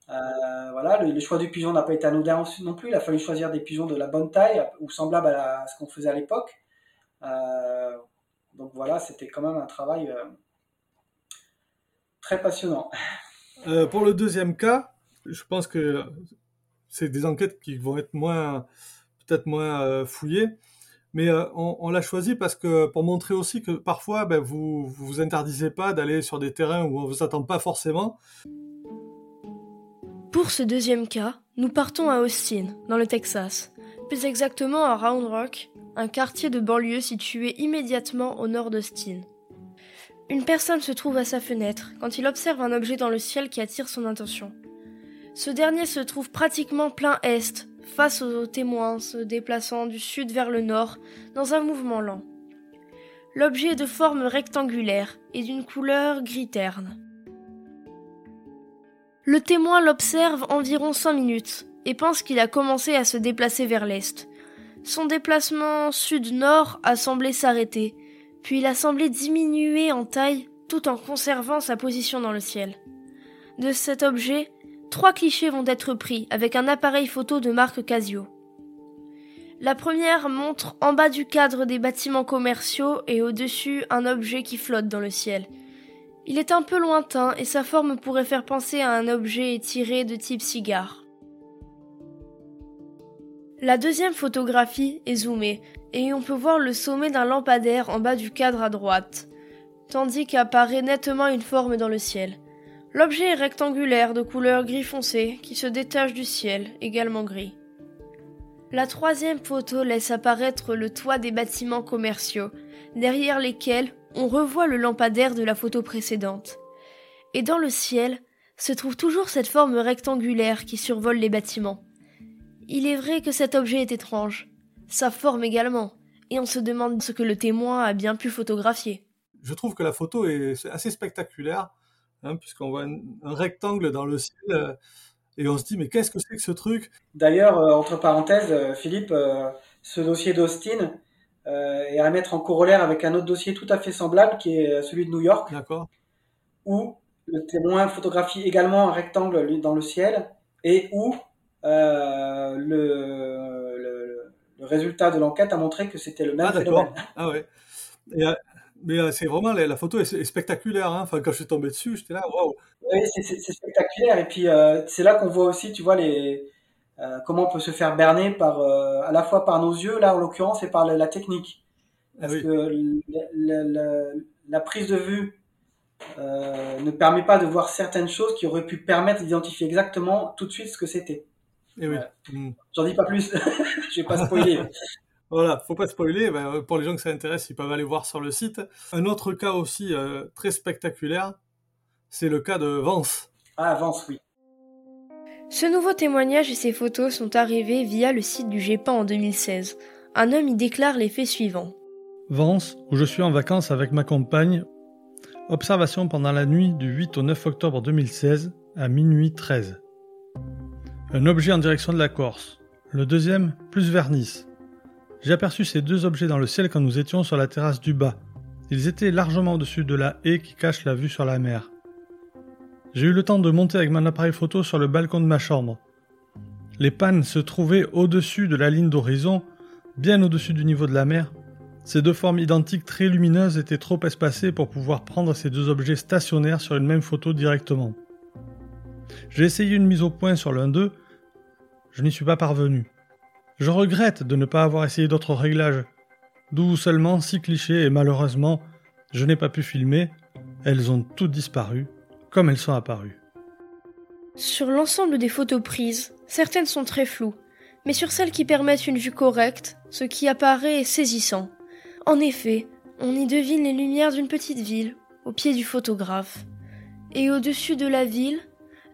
[SPEAKER 4] Euh, voilà, le, choix du pigeon n'a pas été anodin non plus. Il a fallu choisir des pigeons de la bonne taille ou semblables à, ce qu'on faisait à l'époque. Euh, donc voilà, c'était quand même un travail euh, très passionnant.
[SPEAKER 7] pour le deuxième cas, je pense que c'est des enquêtes qui vont être moins, peut-être moins fouillées. Mais euh, on, l'a choisi parce que pour montrer aussi que parfois, ben, vous vous interdisez pas d'aller sur des terrains où on vous attend pas forcément.
[SPEAKER 1] Pour ce deuxième cas, nous partons à Austin, dans le Texas, plus exactement à Round Rock, un quartier de banlieue situé immédiatement au nord d'Austin. Une personne se trouve à sa fenêtre quand il observe un objet dans le ciel qui attire son attention. Ce dernier se trouve pratiquement plein est, face aux témoins se déplaçant du sud vers le nord dans un mouvement lent. L'objet est de forme rectangulaire et d'une couleur gris terne. Le témoin l'observe environ cinq minutes et pense qu'il a commencé à se déplacer vers l'est. Son déplacement sud-nord a semblé s'arrêter, puis il a semblé diminuer en taille tout en conservant sa position dans le ciel. De cet objet, Trois clichés vont être pris avec un appareil photo de marque Casio. La première montre en bas du cadre des bâtiments commerciaux et au-dessus un objet qui flotte dans le ciel. Il est un peu lointain et sa forme pourrait faire penser à un objet étiré de type cigare. La deuxième photographie est zoomée et on peut voir le sommet d'un lampadaire en bas du cadre à droite, tandis qu'apparaît nettement une forme dans le ciel. L'objet est rectangulaire de couleur gris foncé qui se détache du ciel, également gris. La troisième photo laisse apparaître le toit des bâtiments commerciaux, derrière lesquels on revoit le lampadaire de la photo précédente. Et dans le ciel se trouve toujours cette forme rectangulaire qui survole les bâtiments. Il est vrai que cet objet est étrange, sa forme également, et on se demande ce que le témoin a bien pu photographier.
[SPEAKER 7] Je trouve que la photo est assez spectaculaire Hein, puisqu'on voit un, rectangle dans le ciel euh, et on se dit mais qu'est-ce que c'est que ce truc?
[SPEAKER 4] D'ailleurs, euh, entre parenthèses, euh, Philippe, ce dossier d'Austin est à mettre en corollaire avec un autre dossier tout à fait semblable qui est celui de New York, où le témoin photographie également un rectangle dans le ciel et où le, le, résultat de l'enquête a montré que c'était le même ah, phénomène.
[SPEAKER 7] Ah ouais. Et, mais euh, c'est vraiment, la, photo est, spectaculaire. Hein. Enfin, quand je suis tombé dessus, j'étais là, waouh!
[SPEAKER 4] Oui, c'est spectaculaire. Et puis, euh, c'est là qu'on voit aussi, tu vois, les, euh, comment on peut se faire berner par, à la fois par nos yeux, là, en l'occurrence, et par la, technique. Ah Parce que la prise de vue ne permet pas de voir certaines choses qui auraient pu permettre d'identifier exactement tout de suite ce que c'était.
[SPEAKER 7] Et eh oui. Mmh.
[SPEAKER 4] J'en dis pas plus. [laughs] je vais pas spoiler. [laughs]
[SPEAKER 7] Voilà, faut pas spoiler. Ben, pour les gens que ça intéresse, ils peuvent aller voir sur le site. Un autre cas aussi euh, très spectaculaire, c'est le cas de Vance.
[SPEAKER 4] Ah, Vance, oui.
[SPEAKER 1] Ce nouveau témoignage et ces photos sont arrivés via le site du GEPAN en 2016. Un homme y déclare les faits suivants.
[SPEAKER 7] Vance, où je suis en vacances avec ma compagne. Observation pendant la nuit du 8 au 9 octobre 2016 à minuit 13. Un objet en direction de la Corse. Le deuxième, plus vers Nice j'ai aperçu ces deux objets dans le ciel quand nous étions sur la terrasse du bas. Ils étaient largement au-dessus de la haie qui cache la vue sur la mer. J'ai eu le temps de monter avec mon appareil photo sur le balcon de ma chambre. Les pannes se trouvaient au-dessus de la ligne d'horizon, bien au-dessus du niveau de la mer. Ces deux formes identiques très lumineuses étaient trop espacées pour pouvoir prendre ces deux objets stationnaires sur une même photo directement. J'ai essayé une mise au point sur l'un d'eux, je n'y suis pas parvenu. Je regrette de ne pas avoir essayé d'autres réglages, d'où seulement six clichés et malheureusement, je n'ai pas pu filmer, elles ont toutes disparu, comme elles sont apparues.
[SPEAKER 1] Sur l'ensemble des photos prises, certaines sont très floues, mais sur celles qui permettent une vue correcte, ce qui apparaît est saisissant. En effet, on y devine les lumières d'une petite ville, au pied du photographe. Et au-dessus de la ville,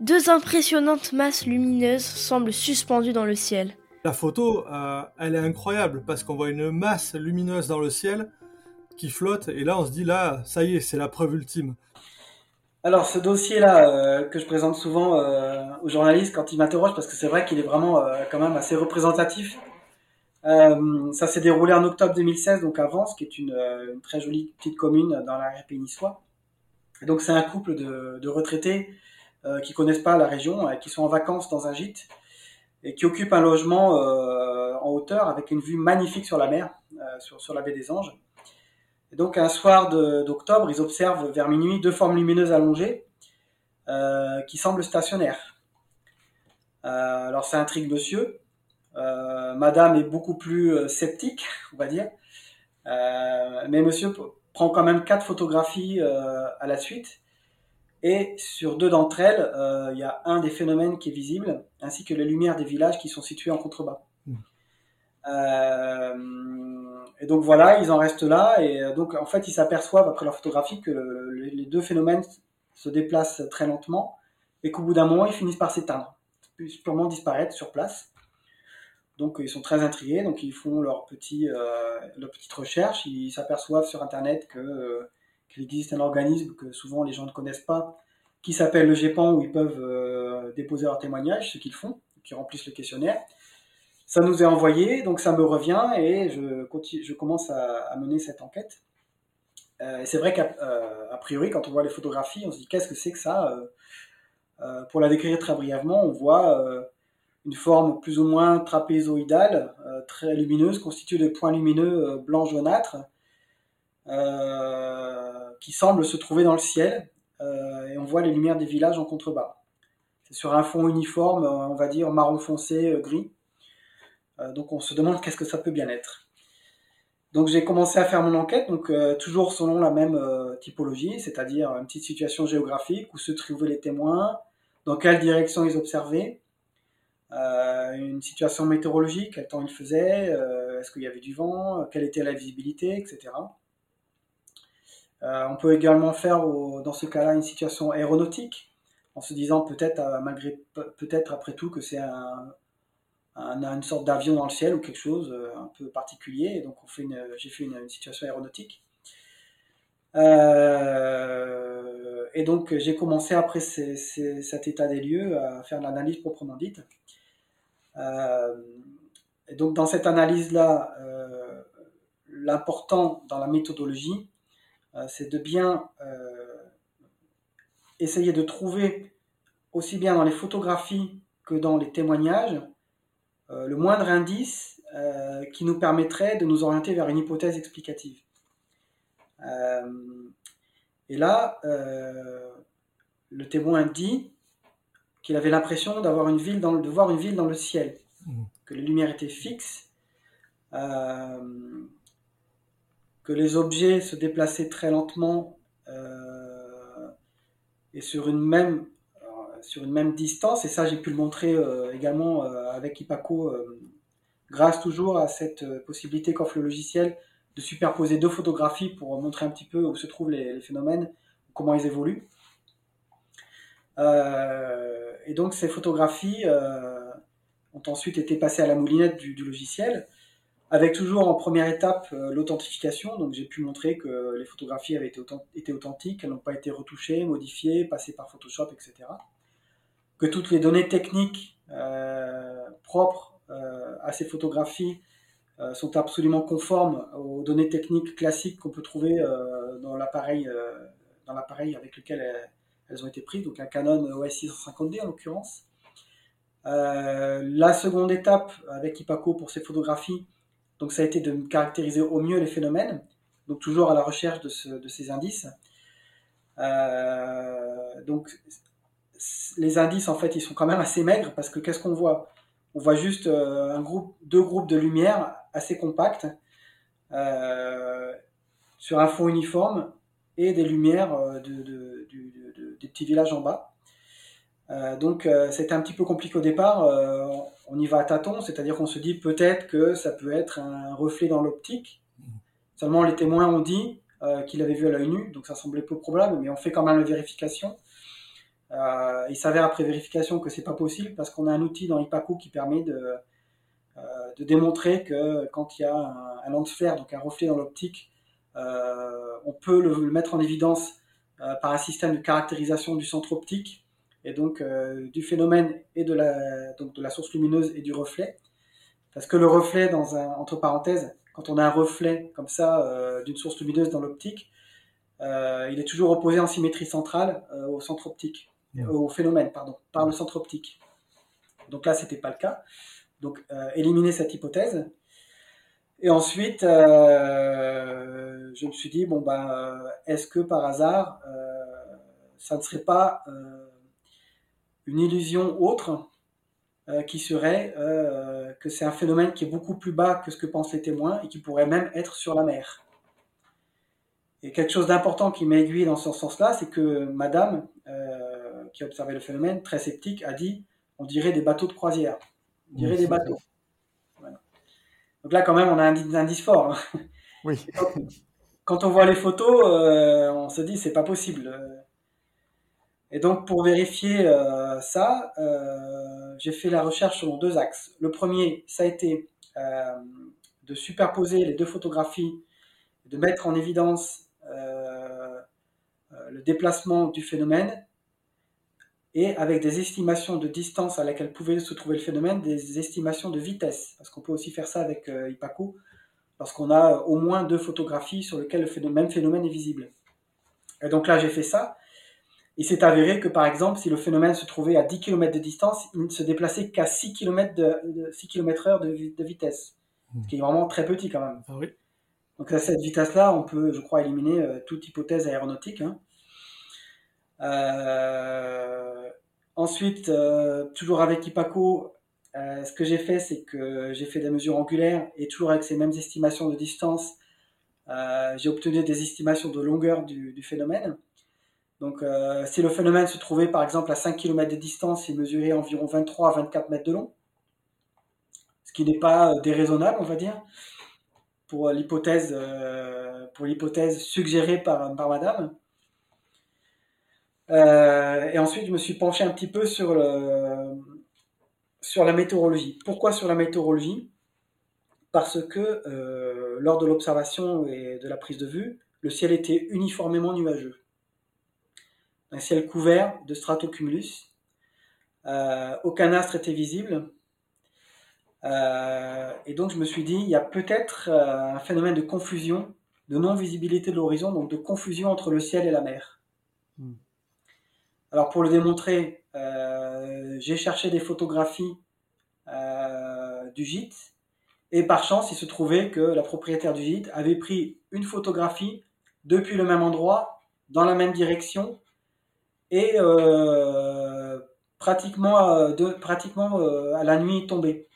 [SPEAKER 1] deux impressionnantes masses lumineuses semblent suspendues dans le ciel.
[SPEAKER 7] La photo, euh, elle est incroyable parce qu'on voit une masse lumineuse dans le ciel qui flotte et là on se dit là, ça y est, c'est la preuve ultime.
[SPEAKER 4] Alors ce dossier-là euh, que je présente souvent euh, aux journalistes quand ils m'interrogent parce que c'est vrai qu'il est vraiment quand même assez représentatif. ça s'est déroulé en octobre 2016, donc à Vence, qui est une, très jolie petite commune dans la pays niçois. donc c'est un couple de, de retraités qui connaissent pas la région, qui sont en vacances dans un gîte et qui occupe un logement euh, en hauteur avec une vue magnifique sur la mer, euh, sur, sur la baie des Anges. Et donc un soir d'octobre, ils observent vers minuit deux formes lumineuses allongées euh, qui semblent stationnaires. alors ça intrigue monsieur. Madame est beaucoup plus sceptique, [laughs] on va dire. mais monsieur prend quand même quatre photographies à la suite et sur deux d'entre elles, euh, il y a un des phénomènes qui est visible, ainsi que les lumières des villages qui sont situés en contrebas. Hmm. Euh, et donc voilà, ils en restent là, et euh, donc en fait ils s'aperçoivent après leur photographie que les deux phénomènes se déplacent très lentement, et qu'au bout d'un moment ils finissent par s'éteindre, purement disparaître sur place. Donc ils sont très intrigués, donc ils font leur, petit, leur petite recherche, ils s'aperçoivent sur internet que qu'il existe un organisme que souvent les gens ne connaissent pas, qui s'appelle le GEPAN, où ils peuvent euh, déposer leur témoignage, ce qu'ils font, qui remplissent le questionnaire. Ça nous est envoyé, donc ça me revient et je, commence à, mener cette enquête. Euh, et c'est vrai qu'à euh, priori, quand on voit les photographies, on se dit qu'est-ce que c'est que ça Pour la décrire très brièvement, on voit une forme plus ou moins trapézoïdale, très lumineuse, constituée de points lumineux blanc jaunâtres, qui semble se trouver dans le ciel, euh, et on voit les lumières des villages en contrebas. C'est sur un fond uniforme, euh, on va dire marron foncé, euh, gris. donc on se demande qu'est-ce que ça peut bien être. Donc j'ai commencé à faire mon enquête, donc toujours selon la même typologie, c'est-à-dire une petite situation géographique, où se trouvaient les témoins, dans quelle direction ils observaient, une situation météorologique, quel temps il faisait, est-ce qu'il y avait du vent, quelle était la visibilité, etc. Euh, on peut également faire dans ce cas-là une situation aéronautique, en se disant peut-être euh, malgré peut-être après tout que c'est un, une sorte d'avion dans le ciel ou quelque chose euh, un peu particulier. Et donc on fait j'ai fait une, situation aéronautique. et donc j'ai commencé après cet état des lieux à faire l'analyse proprement dite. et donc dans cette analyse-là, l'important dans la méthodologie, c'est de bien euh, essayer de trouver, aussi bien dans les photographies que dans les témoignages, euh, le moindre indice qui nous permettrait de nous orienter vers une hypothèse explicative. et là, le témoin dit qu'il avait l'impression d'avoir une ville dans de voir une ville dans le ciel, mmh. que les lumières étaient fixes, les objets se déplaçaient très lentement euh, et sur une même sur une même distance. Et ça j'ai pu le montrer euh, également euh, avec Ipaco grâce toujours à cette possibilité qu'offre le logiciel de superposer deux photographies pour montrer un petit peu où se trouvent les, phénomènes comment ils évoluent. Et donc ces photographies ont ensuite été passées à la moulinette du logiciel avec toujours en première étape euh, l'authentification. Donc j'ai pu montrer que les photographies avaient été, authentiques, elles n'ont pas été retouchées, modifiées, passées par Photoshop, etc. Que toutes les données techniques euh, propres euh, à ces photographies sont absolument conformes aux données techniques classiques qu'on peut trouver dans l'appareil avec lequel elles, ont été prises, donc un Canon OS 650D en l'occurrence. la seconde étape avec Ipaco pour ces photographies, donc ça a été de caractériser au mieux les phénomènes, donc toujours à la recherche de, ces indices. Euh, donc les indices en fait ils sont quand même assez maigres parce que qu'est-ce qu'on voit? On voit juste euh, deux groupes de lumière assez compacts euh, sur un fond uniforme et des lumières de, des petits villages en bas. Donc c'était un petit peu compliqué au départ. on y va à tâtons, c'est-à-dire qu'on se dit peut-être que ça peut être un reflet dans l'optique. Seulement les témoins ont dit euh, qu'il avait vu à l'œil nu, donc ça semblait peu probable, mais on fait quand même la vérification. Euh, il s'avère après vérification que c'est pas possible parce qu'on a un outil dans Ipaco qui permet de, euh, de démontrer que quand il y a un, un lens flare, donc un reflet dans l'optique, on peut le, mettre en évidence par un système de caractérisation du centre optique et donc du phénomène et de la, donc de la source lumineuse et du reflet. Parce que le reflet, dans un, entre parenthèses, quand on a un reflet comme ça euh, d'une source lumineuse dans l'optique, euh, il est toujours opposé en symétrie centrale euh, au centre optique, au phénomène, pardon, par le centre optique. Donc là, c'était pas le cas. Donc éliminer cette hypothèse. Et ensuite, je me suis dit bon bah, est-ce que par hasard, ça ne serait pas une illusion autre euh, qui serait euh, que c'est un phénomène qui est beaucoup plus bas que ce que pensent les témoins et qui pourrait même être sur la mer. Et quelque chose d'important qui m'a aiguillé dans ce sens-là, c'est que madame, euh, qui observait le phénomène, très sceptique, a dit on dirait des bateaux de croisière. On dirait des bateaux. Donc là, quand même, on a un indice fort. Hein.
[SPEAKER 5] Oui. [laughs]
[SPEAKER 4] Quand, on voit les photos, on se dit c'est pas possible. Et donc pour vérifier euh, ça, euh, j'ai fait la recherche selon deux axes. Le premier, ça a été euh, de superposer les deux photographies, de mettre en évidence le déplacement du phénomène et avec des estimations de distance à laquelle pouvait se trouver le phénomène, des estimations de vitesse, parce qu'on peut aussi faire ça avec Ipaco, lorsqu'on a au moins deux photographies sur lesquelles le même phénomène est visible. Et donc là, j'ai fait ça. Il s'est avéré que, par exemple, si le phénomène se trouvait à 10 km de distance, il ne se déplaçait qu'à 6 km, de, 6 km heure de, vitesse. Ce qui est vraiment très petit quand même.
[SPEAKER 7] Ah oui.
[SPEAKER 4] Donc à cette vitesse-là, on peut, je crois, éliminer euh, toute hypothèse aéronautique. Hein. Euh, ensuite, euh, toujours avec Ipaco, ce que j'ai fait, c'est que j'ai fait des mesures angulaires et toujours avec ces mêmes estimations de distance, j'ai obtenu des estimations de longueur du phénomène. Donc, euh, si le phénomène se trouvait par exemple à 5 km de distance, il mesurait environ 23 à 24 mètres de long, ce qui n'est pas euh, déraisonnable, on va dire, pour l'hypothèse, euh, pour l'hypothèse suggérée par, par Madame. et ensuite, je me suis penché un petit peu sur, le, sur la météorologie. Pourquoi sur la météorologie? Parce que lors de l'observation et de la prise de vue, le ciel était uniformément nuageux un ciel couvert de stratocumulus. Euh, aucun astre était visible. Euh, et donc je me suis dit, il y a peut-être euh, un phénomène de confusion, de non-visibilité de l'horizon, donc de confusion entre le ciel et la mer. Hmm. Alors pour le démontrer, j'ai cherché des photographies du gîte, et par chance, il se trouvait que la propriétaire du gîte avait pris une photographie depuis le même endroit, dans la même direction, et euh, pratiquement, euh, euh, à la nuit tombée.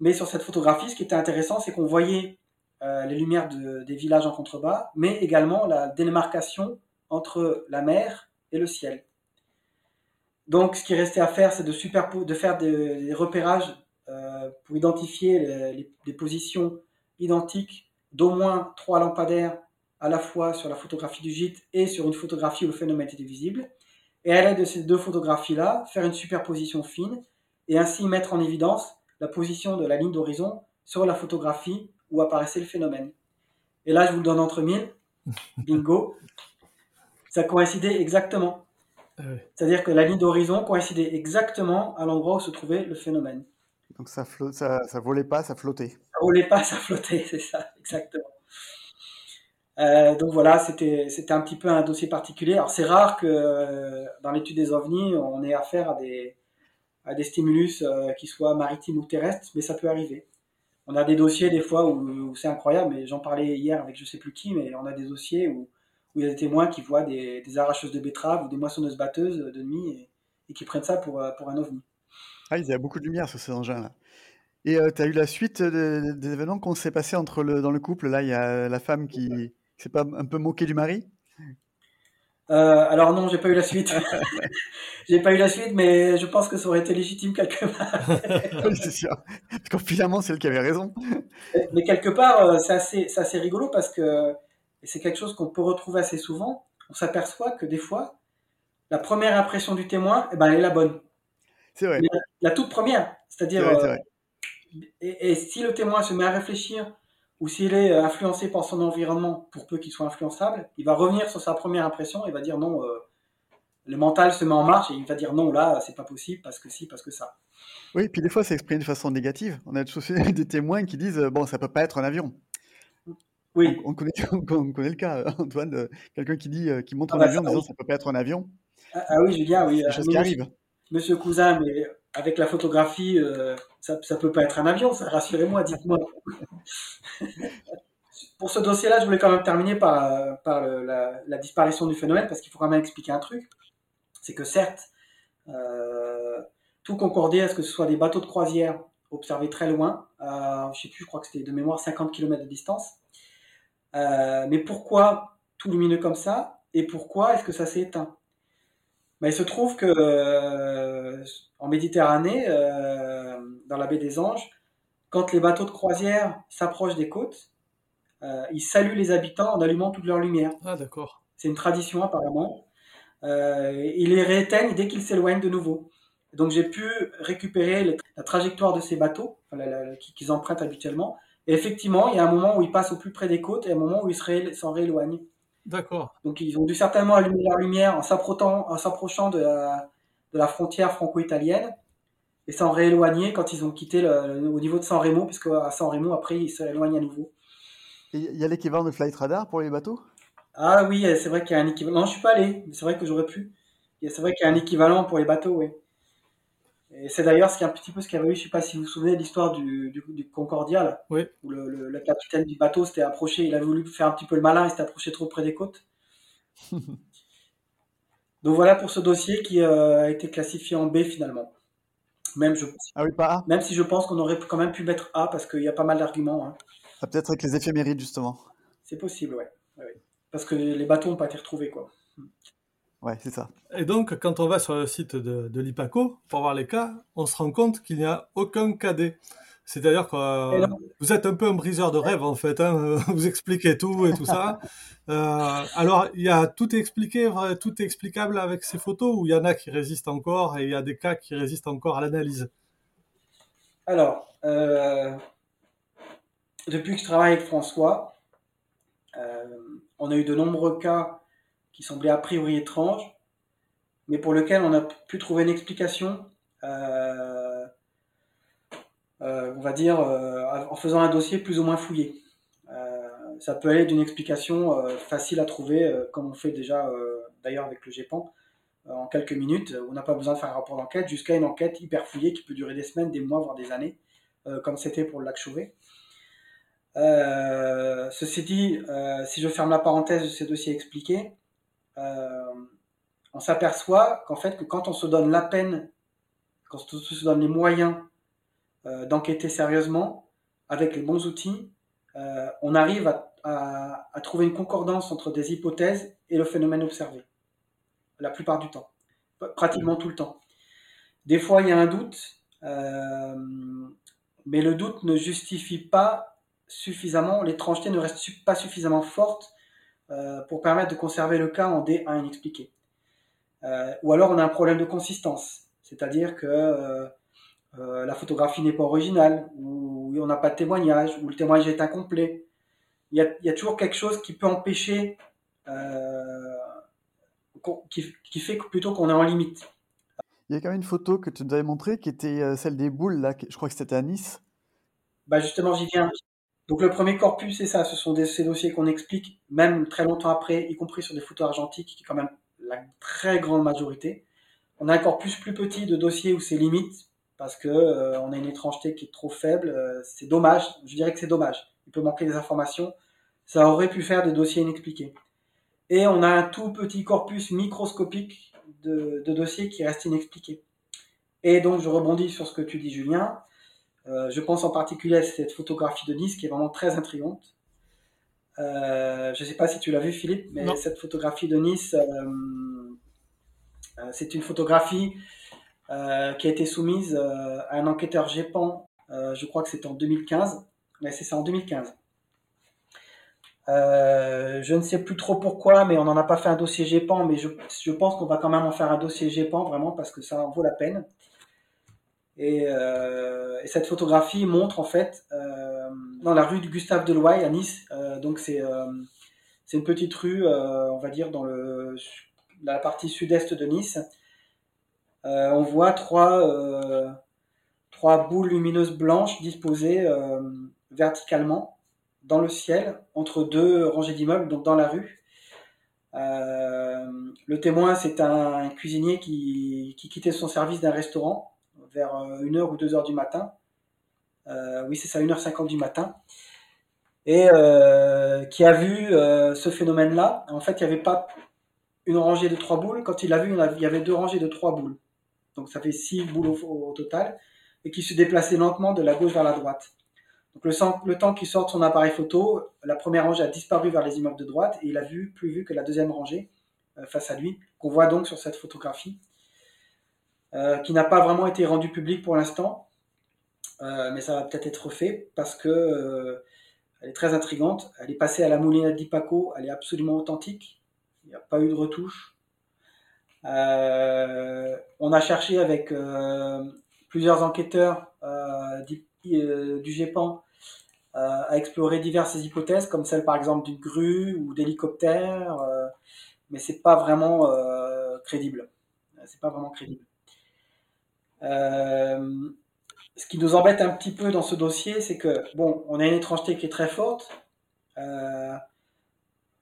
[SPEAKER 4] Mais sur cette photographie, ce qui était intéressant, c'est qu'on voyait les lumières des villages en contrebas, mais également la démarcation entre la mer et le ciel. Donc, ce qui restait à faire, c'est de, de faire des, repérages pour identifier les, les, positions identiques d'au moins trois lampadaires à la fois sur la photographie du gîte et sur une photographie où le phénomène était visible. Et à l'aide de ces deux photographies-là, faire une superposition fine et ainsi mettre en évidence la position de la ligne d'horizon sur la photographie où apparaissait le phénomène. Et là, je vous le donne entre mille. [laughs] Bingo. Ça coïncidait exactement. Ah C'est-à-dire que la ligne d'horizon coïncidait exactement à l'endroit où se trouvait le phénomène.
[SPEAKER 5] Donc ça, ça, ça volait pas, ça flottait.
[SPEAKER 4] Ça volait pas, ça flottait, [laughs] c'est ça, exactement. Euh, donc voilà, c'était un petit peu un dossier particulier. Alors c'est rare que euh, dans l'étude des ovnis, on ait affaire à des à des stimulus euh, qui soient maritimes ou terrestres, mais ça peut arriver. On a des dossiers des fois où, c'est incroyable, mais j'en parlais hier avec je sais plus qui, mais on a des dossiers où, où il y a des témoins qui voient des, des arracheuses de betteraves ou des moissonneuses batteuses de nuit et, qui prennent ça pour, pour un ovni.
[SPEAKER 5] Ah, il y a beaucoup de lumière sur ces engins-là. Et tu as eu la suite des événements? Qu'on s'est passés entre le, dans le couple. Là, il y a la femme qui, c'est pas un peu moqué du mari?
[SPEAKER 4] Euh, alors non, j'ai pas eu la suite. [laughs] j'ai pas eu la suite, mais je pense que ça aurait été légitime quelque part. [laughs]
[SPEAKER 5] oui, c'est sûr. Parce que finalement, c'est elle qui avait raison.
[SPEAKER 4] Mais quelque part, euh, c'est assez, assez, rigolo parce que c'est quelque chose qu'on peut retrouver assez souvent. On s'aperçoit que des fois, la première impression du témoin, eh ben, elle est la bonne.
[SPEAKER 5] C'est vrai.
[SPEAKER 4] La, toute première. C'est-à-dire, euh, et, et, si le témoin se met à réfléchir ou s'il est euh, influencé par son environnement, pour peu qu'il soit influençable, il va revenir sur sa première impression et va dire non, euh, le mental se met en marche et il va dire non, là, c'est pas possible parce que si, parce que ça.
[SPEAKER 5] Oui, puis des fois, c'est exprimé de façon négative. On a [laughs] des témoins qui disent bon, ça peut pas être un avion.
[SPEAKER 4] Oui.
[SPEAKER 5] On, connaît, [laughs] on connaît, le cas, Antoine, quelqu'un qui dit, euh, qui montre ah un bah avion en disant ça peut pas être un avion.
[SPEAKER 4] Ah, ah oui, Julien, oui.
[SPEAKER 5] C'est chose qui arrive.
[SPEAKER 4] Monsieur Cousin, mais avec la photographie, euh, ça, ça peut pas être un avion, ça, rassurez-moi, dites-moi. [laughs] Pour ce dossier-là, je voulais quand même terminer par, par la, disparition du phénomène, parce qu'il faut quand même expliquer un truc. C'est que certes, euh, tout concordait à ce que ce soit des bateaux de croisière observés très loin, à, je sais plus, je crois que c'était de mémoire 50 km de distance. Euh, mais pourquoi tout lumineux comme ça Et pourquoi est-ce que ça s'est éteint? Ben, Il se trouve que en Méditerranée, euh, dans la baie des Anges, quand les bateaux de croisière s'approchent des côtes, euh, ils saluent les habitants en allumant toute leur lumière.
[SPEAKER 7] Ah, d'accord.
[SPEAKER 4] C'est une tradition apparemment. Euh, ils les rééteignent dès qu'ils s'éloignent de nouveau. Donc j'ai pu récupérer la trajectoire de ces bateaux qu'ils empruntent habituellement. Et effectivement, il y a un moment où ils passent au plus près des côtes et un moment où ils s'en rééloignent.
[SPEAKER 7] D'accord.
[SPEAKER 4] Donc ils ont dû certainement allumer leur lumière en s'approchant de la frontière franco-italienne et s'en rééloigner quand ils ont quitté le, au niveau de San Remo, puisque à San Remo, après, ils s'éloignent à nouveau.
[SPEAKER 5] Il y a l'équivalent de Flight Radar pour les bateaux?
[SPEAKER 4] Ah oui, c'est vrai qu'il y a un équivalent. Non, je suis pas allé, mais c'est vrai que j'aurais pu. C'est vrai qu'il y a un équivalent pour les bateaux, oui. Et c'est d'ailleurs ce qui est un petit peu ce qu'il y avait eu, je sais pas si vous vous souvenez de l'histoire du, du, Concordia,
[SPEAKER 7] oui.
[SPEAKER 4] où le, le, capitaine du bateau s'était approché, il a voulu faire un petit peu le malin, il s'était approché trop près des côtes. [laughs] Donc voilà pour ce dossier qui euh, a été classifié en B finalement. Même, je,
[SPEAKER 5] ah oui, pas A.
[SPEAKER 4] même si je pense qu'on aurait quand même pu mettre A parce qu'il y a pas mal d'arguments. Hein.
[SPEAKER 5] Ah, peut-être avec les éphémérides justement.
[SPEAKER 4] C'est possible, ouais. Parce que les bateaux n'ont pas été retrouvés, quoi.
[SPEAKER 5] Ouais, c'est ça.
[SPEAKER 7] Et donc, quand on va sur le site de, de l'IPACO pour voir les cas, on se rend compte qu'il n'y a aucun cadet. C'est-à-dire que euh, vous êtes un peu un briseur de rêve en fait. Hein, [laughs] vous expliquez tout et tout ça. [laughs] Euh, alors, il y a tout expliqué, tout est explicable avec ces photos ou il y en a qui résistent encore et il y a des cas qui résistent encore à l'analyse?
[SPEAKER 4] Alors, euh, depuis que je travaille avec François, on a eu de nombreux cas qui semblaient a priori étranges, mais pour lesquels on a pu trouver une explication. Euh, on va dire, euh, en faisant un dossier plus ou moins fouillé. Euh, ça peut aller d'une explication facile à trouver, comme on fait déjà d'ailleurs avec le GEPAN, en quelques minutes. On n'a pas besoin de faire un rapport d'enquête, jusqu'à une enquête hyper fouillée qui peut durer des semaines, des mois, voire des années, comme c'était pour le lac Chauvet. ceci dit, si je ferme la parenthèse de ces dossiers expliqués, on s'aperçoit qu'en fait, que quand on se donne la peine, quand on se donne les moyens euh, d'enquêter sérieusement avec les bons outils, euh, on arrive à, trouver une concordance entre des hypothèses et le phénomène observé. La plupart du temps. Pratiquement tout le temps. Des fois, il y a un doute, euh, mais le doute ne justifie pas suffisamment, l'étrangeté ne reste pas suffisamment forte pour permettre de conserver le cas en D1 inexpliqué. ou alors on a un problème de consistance, c'est-à-dire que la photographie n'est pas originale, ou on n'a pas de témoignage, ou le témoignage est incomplet. Il y a, toujours quelque chose qui peut empêcher, euh, qui, fait plutôt qu'on est en limite.
[SPEAKER 5] Il y a quand même une photo que tu nous avais montrée qui était celle des boules, là, je crois que c'était à Nice.
[SPEAKER 4] Bah justement, j'y viens. Donc le premier corpus, c'est ça, ce sont des, ces dossiers qu'on explique, même très longtemps après, y compris sur des photos argentiques, qui est quand même la très grande majorité. On a un corpus plus petit de dossiers où c'est limite, parce que euh, on a une étrangeté qui est trop faible. Euh, c'est dommage, je dirais que c'est dommage. Il peut manquer des informations. Ça aurait pu faire des dossiers inexpliqués. Et on a un tout petit corpus microscopique de, de dossiers qui restent inexpliqués. Et donc je rebondis sur ce que tu dis, Julien. Euh, je pense en particulier à cette photographie de Nice qui est vraiment très intrigante. Je ne sais pas si tu l'as vu, Philippe, mais cette photographie de Nice, c'est une photographie qui a été soumise à un enquêteur GEPAN, je crois que c'était en 2015. Mais c'est ça, en 2015. je ne sais plus trop pourquoi, mais on n'en a pas fait un dossier GEPAN, mais je, pense qu'on va quand même en faire un dossier GEPAN, vraiment, parce que ça en vaut la peine. Euh, et, cette photographie montre en fait euh, dans la rue du Gustave Deloye à Nice. Euh, donc c'est une petite rue, on va dire dans la partie sud-est de Nice. On voit trois trois boules lumineuses blanches disposées verticalement dans le ciel entre deux rangées d'immeubles, donc dans la rue. le témoin, c'est un, cuisinier qui, qui, quittait son service d'un restaurant vers 1h euh, ou 2h du matin. Euh, oui, c'est ça, 1h50 du matin. Et euh, qui a vu ce phénomène-là. En fait, il n'y avait pas une rangée de trois boules. Quand il l'a vu, il y avait deux rangées de trois boules. Donc ça fait six boules au, total. Et qui se déplaçaient lentement de la gauche vers la droite. Donc le, temps qu'il sorte son appareil photo, la première rangée a disparu vers les immeubles de droite et il a vu plus vu que la deuxième rangée face à lui, qu'on voit donc sur cette photographie. Euh, qui n'a pas vraiment été rendu public pour l'instant, euh, mais ça va peut-être être fait parce que euh, elle est très intrigante. Elle est passée à la moulinette d'Ipaco, elle est absolument authentique. Il n'y a pas eu de retouche. On a cherché avec plusieurs enquêteurs du GEPAN à explorer diverses hypothèses, comme celle par exemple d'une grue ou d'hélicoptère, mais c'est pas vraiment crédible. C'est pas vraiment crédible. Euh, ce qui nous embête un petit peu dans ce dossier, c'est que, bon, on a une étrangeté qui est très forte.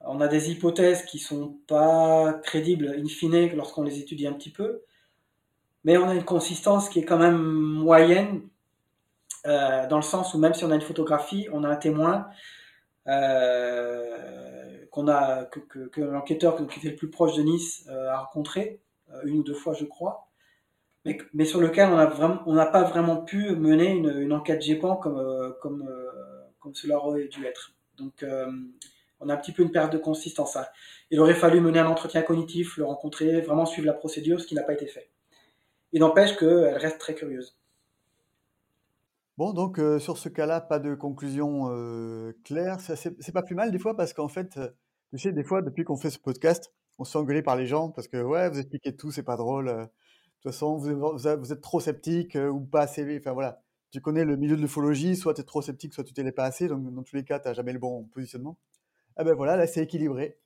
[SPEAKER 4] Euh, on a des hypothèses qui sont pas crédibles in fine lorsqu'on les étudie un petit peu. Mais on a une consistance qui est quand même moyenne, euh, dans le sens où même si on a une photographie, on a un témoin a que, l'enquêteur qui était le plus proche de Nice a rencontré une ou deux fois, je crois mais, sur lequel on n'a pas vraiment pu mener une, enquête GEPAN comme, euh, euh, cela aurait dû être. Euh, on a un petit peu une perte de consistance. Hein. Il aurait fallu mener un entretien cognitif, le rencontrer, vraiment suivre la procédure, ce qui n'a pas été fait. Il n'empêche qu'elle reste très curieuse.
[SPEAKER 5] Bon, donc sur ce cas-là, pas de conclusion claire. C'est pas plus mal des fois parce qu'en fait, tu sais, des fois, depuis qu'on fait ce podcast, on se fait par les gens parce que ouais, vous expliquez tout, c'est pas drôle toute façon, vous, êtes trop sceptique euh, ou pas assez. Enfin voilà, tu connais le milieu de l'ufologie, soit tu es trop sceptique, soit tu t'es pas assez. Donc dans tous les cas, tu n'as jamais le bon positionnement. Ah ben voilà, là c'est équilibré.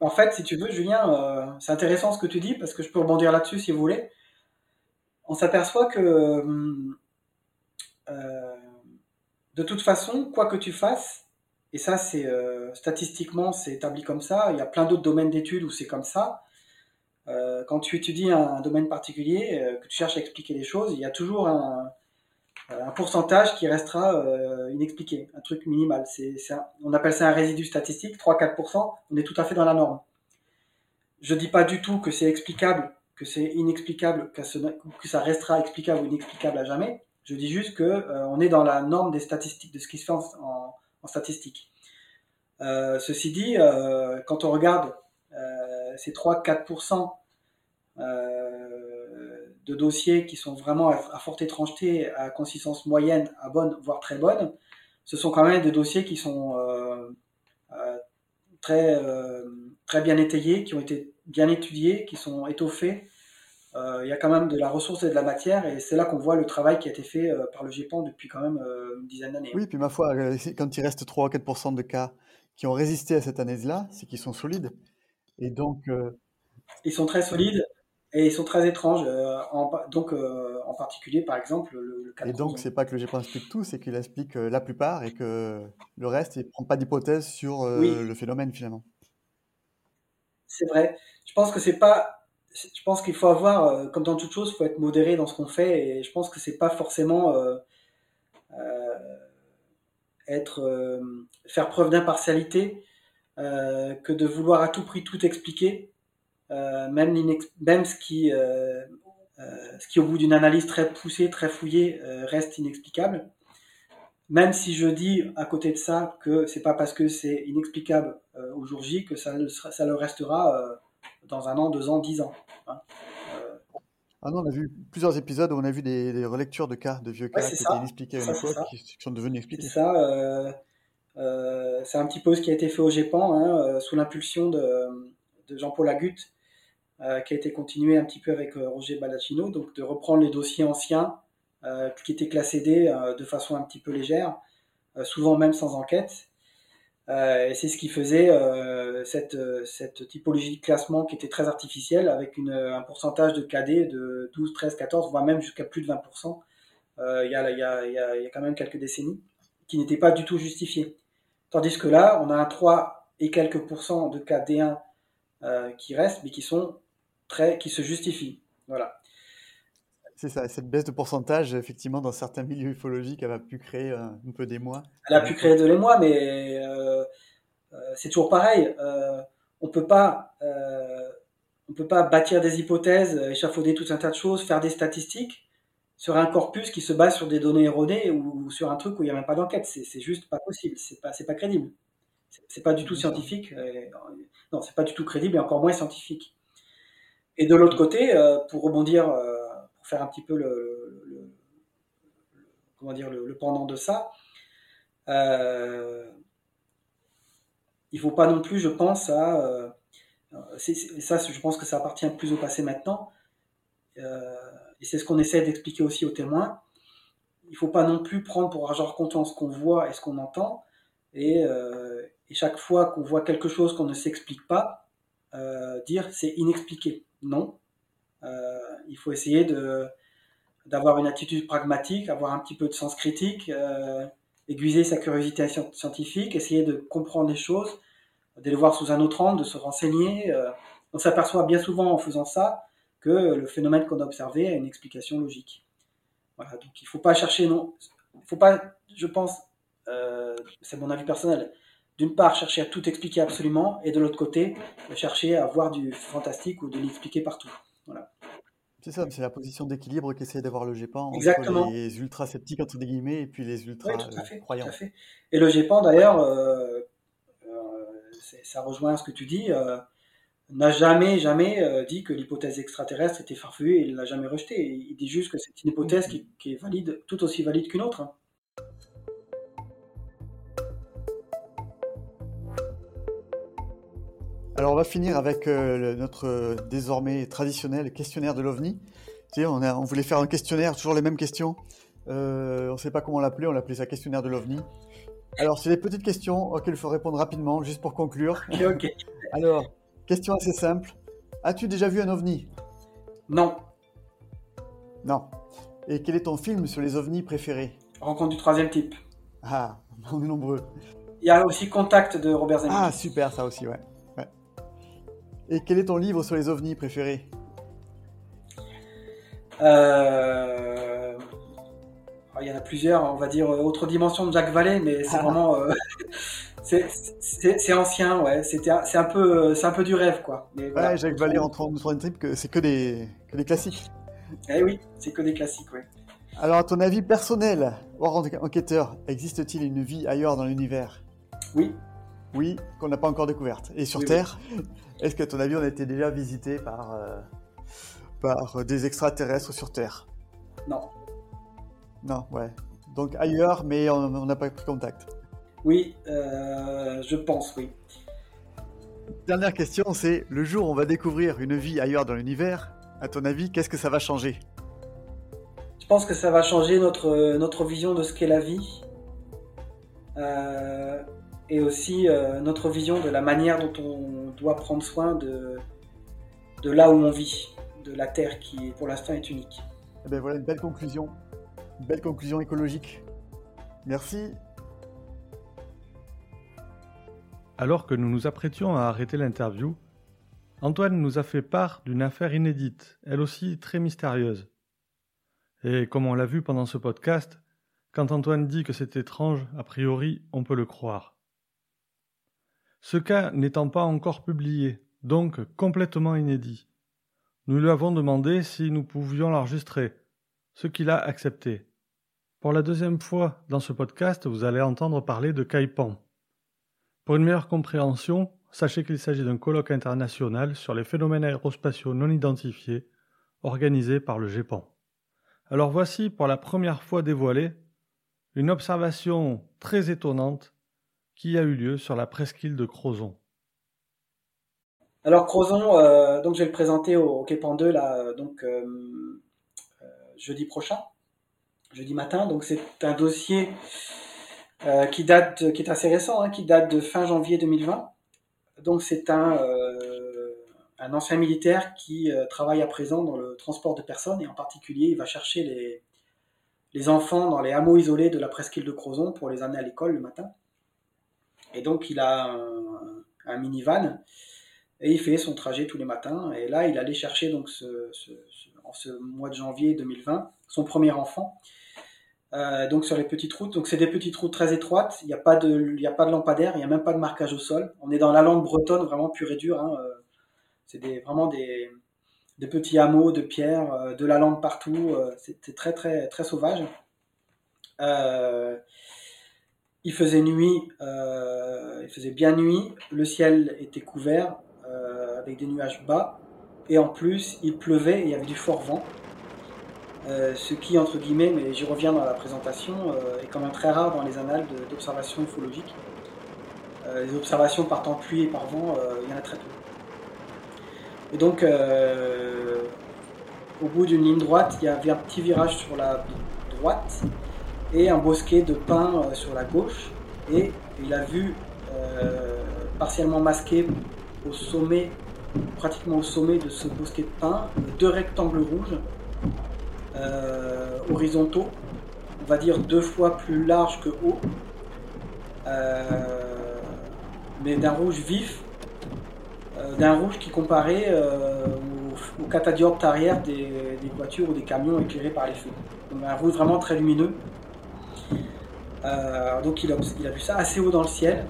[SPEAKER 4] En fait, si tu veux, Julien, euh, c'est intéressant ce que tu dis parce que je peux rebondir là-dessus si vous voulez. On s'aperçoit que euh, de toute façon, quoi que tu fasses, et ça c'est statistiquement c'est établi comme ça, il y a plein d'autres domaines d'études où c'est comme ça, euh, quand tu étudies un, domaine particulier, euh, que tu cherches à expliquer les choses, il y a toujours un, un pourcentage qui restera euh, inexpliqué, un truc minimal. On appelle ça un résidu statistique, 3-4%, on est tout à fait dans la norme. Je dis pas du tout que c'est explicable, que c'est inexplicable, que, ça restera explicable ou inexplicable à jamais. Je dis juste que on est dans la norme des statistiques, de ce qui se fait en, statistique. ceci dit, quand on regarde ces 3-4% euh, de dossiers qui sont vraiment à, forte étrangeté, à consistance moyenne, à bonne, voire très bonne, ce sont quand même des dossiers qui sont euh, euh, très, très bien étayés, qui ont été bien étudiés, qui sont étoffés. il y a quand même de la ressource et de la matière, et c'est là qu'on voit le travail qui a été fait par le GEPAN depuis quand même une dizaine d'années.
[SPEAKER 5] Oui, puis ma foi, quand il reste 3 4% de cas qui ont résisté à cette analyse-là, c'est qu'ils sont solides. Et donc.
[SPEAKER 4] Ils sont très solides. Et ils sont très étranges, en, donc en particulier par exemple le,
[SPEAKER 5] cas Et donc c'est pas que le GEPAN explique tout, c'est qu'il explique la plupart et que le reste, il prend pas d'hypothèse sur le phénomène finalement.
[SPEAKER 4] C'est vrai. Je pense que c'est pas je pense qu'il faut avoir, comme dans toute chose, il faut être modéré dans ce qu'on fait, et je pense que c'est pas forcément être faire preuve d'impartialité que de vouloir à tout prix tout expliquer euh, même, même ce qui, euh, euh, ce qui au bout d'une analyse très poussée, très fouillée, reste inexplicable. Même si je dis à côté de ça que c'est pas parce que c'est inexplicable au jour J que ça le, ça le restera dans un an, deux ans, dix ans. Hein.
[SPEAKER 5] Ah non, on a vu plusieurs épisodes où on a vu des, relectures de cas, de vieux cas qui étaient inexpliqués à une époque, qui, sont devenus expliqués.
[SPEAKER 4] C'est ça. c'est un petit peu ce qui a été fait au GEPAN, hein, sous l'impulsion de, de Jean-Paul Agut, euh, qui a été continué un petit peu avec euh, Roger Baldacchino, donc de reprendre les dossiers anciens euh, qui étaient classés D de façon un petit peu légère, souvent même sans enquête. Et c'est ce qui faisait cette, typologie de classement qui était très artificielle, avec un pourcentage de KD de 12, 13, 14, voire même jusqu'à plus de 20%, il y, a, y, a, y, a, quand même quelques décennies, qui n'était pas du tout justifié. Tandis que là, on a un 3 et quelques pourcents de KD1 euh, qui restent, mais qui sont très, qui se justifient. Voilà.
[SPEAKER 5] C'est ça, cette baisse de pourcentage, effectivement, dans certains milieux ufologiques, elle a pu créer euh, un peu des mois.
[SPEAKER 4] Elle a pu créer de l'émoi, mais euh, c'est toujours pareil. on peut pas, on peut pas bâtir des hypothèses, échafauder tout un tas de choses, faire des statistiques sur un corpus qui se base sur des données erronées ou, sur un truc où il n'y a même pas d'enquête. C'est juste pas possible, c'est pas, pas crédible. C'est pas du tout scientifique. non, c'est pas du tout crédible et encore moins scientifique. Et de l'autre côté, euh, pour rebondir, euh, pour faire un petit peu le, comment dire, le, pendant de ça, euh, il faut pas non plus, je pense, à. ça, je pense que ça appartient plus au passé maintenant. et c'est ce qu'on essaie d'expliquer aussi aux témoins. Il faut pas non plus prendre pour argent comptant ce qu'on voit et ce qu'on entend. Et, chaque fois qu'on voit quelque chose qu'on ne s'explique pas, dire c'est inexpliqué non. Euh, il faut essayer de, d'avoir une attitude pragmatique, avoir un petit peu de sens critique, euh, aiguiser sa curiosité scientifique, essayer de comprendre les choses, de les voir sous un autre angle, de se renseigner. Euh. on s'aperçoit bien souvent en faisant ça que le phénomène qu'on a observé a une explication logique. Voilà, donc il ne faut pas chercher, non, il faut pas, je pense, c'est mon avis personnel, d'une part, chercher à tout expliquer absolument, et de l'autre côté, chercher à voir du fantastique ou de l'expliquer partout. Voilà.
[SPEAKER 5] C'est ça, c'est la position d'équilibre qu'essaie d'avoir le GEPAN
[SPEAKER 4] entre
[SPEAKER 5] les ultra sceptiques entre des guillemets et puis les ultra
[SPEAKER 4] euh,
[SPEAKER 5] croyants.
[SPEAKER 4] Et le GEPAN d'ailleurs, euh, euh, ça rejoint ce que tu dis, n'a jamais jamais dit que l'hypothèse extraterrestre était farfelue et il l'a jamais rejetée. Il dit juste que c'est une hypothèse qui, est valide, tout aussi valide qu'une autre.
[SPEAKER 5] Alors on va finir avec euh, notre euh, désormais traditionnel questionnaire de l'OVNI. On, on, voulait faire un questionnaire, toujours les mêmes questions. Euh, on ne sait pas comment l'appeler, on l'appelait ça questionnaire de l'OVNI. Alors c'est des petites questions auxquelles il faut répondre rapidement, juste pour conclure. [laughs]
[SPEAKER 4] Ok,
[SPEAKER 5] Alors, question assez simple. As-tu déjà vu un OVNI?
[SPEAKER 4] Non.
[SPEAKER 5] Non. Et quel est ton film sur les OVNIs préféré
[SPEAKER 4] Rencontre du troisième type.
[SPEAKER 5] Ah, [laughs] on est nombreux.
[SPEAKER 4] Il y a aussi Contact de Robert Zemeckis.
[SPEAKER 5] Ah, super, ça aussi, ouais. Et quel est ton livre sur les ovnis préféré?
[SPEAKER 4] Euh... Il y en a plusieurs, on va dire euh, Autre Dimension de Jacques Vallée, mais c'est ah. vraiment. Euh, [laughs] c'est ancien, ouais. C'est un, peu, un peu du rêve, quoi.
[SPEAKER 5] ouais, Jacques Vallée en une trip, c'est que des, que des classiques.
[SPEAKER 4] Eh oui, c'est que des classiques, ouais.
[SPEAKER 5] Alors, à ton avis personnel, enquêteur, existe-t-il une vie ailleurs dans l'univers?
[SPEAKER 4] Oui.
[SPEAKER 5] Oui, qu'on n'a pas encore découverte. Et sur Terre? Est-ce qu'à ton avis, on a été déjà visité par, euh, par des extraterrestres sur Terre?
[SPEAKER 4] Non.
[SPEAKER 5] Non, ouais. Donc ailleurs, mais on n'a pas pris contact.
[SPEAKER 4] Oui, euh, je pense, oui.
[SPEAKER 5] Dernière question, c'est le jour où on va découvrir une vie ailleurs dans l'univers, à ton avis, qu'est-ce que ça va changer?
[SPEAKER 4] Je pense que ça va changer notre, notre vision de ce qu'est la vie. Euh, et aussi euh, notre vision de la manière dont on doit prendre soin de, de là où on vit. de la Terre qui, pour l'instant, est unique.
[SPEAKER 5] Eh ben voilà une belle conclusion, une belle conclusion écologique. Merci.
[SPEAKER 7] Alors que nous nous apprêtions à arrêter l'interview, Antoine nous a fait part d'une affaire inédite, elle aussi très mystérieuse. Et comme on l'a vu pendant ce podcast, quand Antoine dit que c'est étrange, a priori, on peut le croire. Ce cas n'étant pas encore publié, donc complètement inédit, nous lui avons demandé si nous pouvions l'enregistrer, ce qu'il a accepté. Pour la deuxième fois dans ce podcast, vous allez entendre parler de Kaipan. Pour une meilleure compréhension, sachez qu'il s'agit d'un colloque international sur les phénomènes aérospatiaux non identifiés organisé par le GEPAN. Alors voici pour la première fois dévoilée une observation très étonnante qui a eu lieu sur la presqu'île de Crozon.
[SPEAKER 4] Alors Crozon, euh, donc je vais le présenter au, au 2 là, donc euh, euh, jeudi prochain, jeudi matin. Donc c'est un dossier euh, qui date, qui est assez récent, hein, qui date de fin janvier 2020. Donc c'est un, euh, un ancien militaire qui euh, travaille à présent dans le transport de personnes et en particulier il va chercher les enfants dans les hameaux isolés de la presqu'île de Crozon pour les amener à l'école le matin. Et donc il a un, minivan et il fait son trajet tous les matins. Et là il allait chercher donc en ce mois de janvier 2020 son premier enfant euh, donc sur les petites routes. Donc c'est des petites routes très étroites. Il n'y a pas de, a pas de lampadaire, il n'y a même pas de marquage au sol. On est dans la langue bretonne vraiment pure et dure. Hein. Euh, c'est vraiment des, petits hameaux de pierre, euh, de la langue partout. C'était très très très sauvage. Il faisait nuit, il faisait bien nuit. Le ciel était couvert avec des nuages bas et en plus il pleuvait et il y avait du fort vent. Euh, ce qui, entre guillemets, mais j'y reviens dans la présentation, euh, est quand même très rare dans les annales d'observation ufologique. Euh, les observations par temps pluie et par vent, il y en a très peu. Et donc, au bout d'une ligne droite, il y avait un petit virage sur la droite et un bosquet de pins sur la gauche. Et il a vu, partiellement masqué au sommet, pratiquement au sommet de ce bosquet de pins, deux rectangles rouges euh, horizontaux, on va dire deux fois plus larges que haut, euh, mais d'un rouge vif, euh, d'un rouge qui comparait au, au arrière des, des, voitures ou des camions éclairés par les feux. Donc un rouge vraiment très lumineux. Donc il a, vu ça assez haut dans le ciel,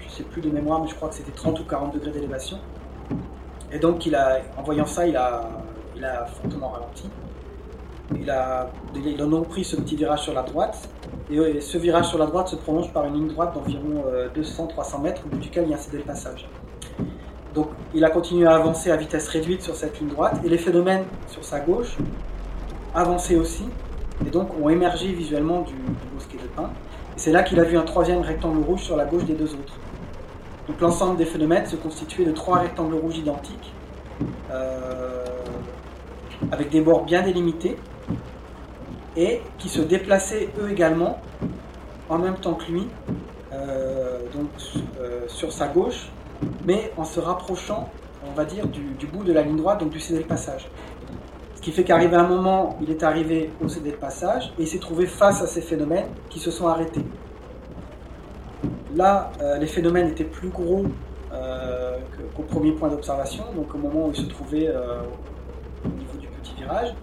[SPEAKER 4] je ne sais plus de mémoire, mais je crois que c'était 30 ou 40 degrés d'élévation. Et donc il a, en voyant ça, il a, fortement ralenti. Il a, ont pris ce petit virage sur la droite, et ce virage sur la droite se prolonge par une ligne droite d'environ 200-300 euh, mètres, au bout duquel il y a un cédé le passage. Donc il a continué à avancer à vitesse réduite sur cette ligne droite, et les phénomènes sur sa gauche avançaient aussi, et donc ont émergé visuellement du, du bosquet de pin. Et c'est là qu'il a vu un troisième rectangle rouge sur la gauche des deux autres. Donc l'ensemble des phénomènes se constituait de trois rectangles rouges identiques, euh, avec des bords bien délimités, et qui se déplaçaient eux également en même temps que lui, euh, donc euh, sur sa gauche, mais en se rapprochant, on va dire, du, du bout de la ligne droite, donc du CD de passage. Ce qui fait qu'arrivé un moment, il est arrivé au CD de passage et il s'est trouvé face à ces phénomènes qui se sont arrêtés. Là, euh, les phénomènes étaient plus gros euh, qu'au premier point d'observation, donc au moment où il se trouvait euh, au niveau du petit virage.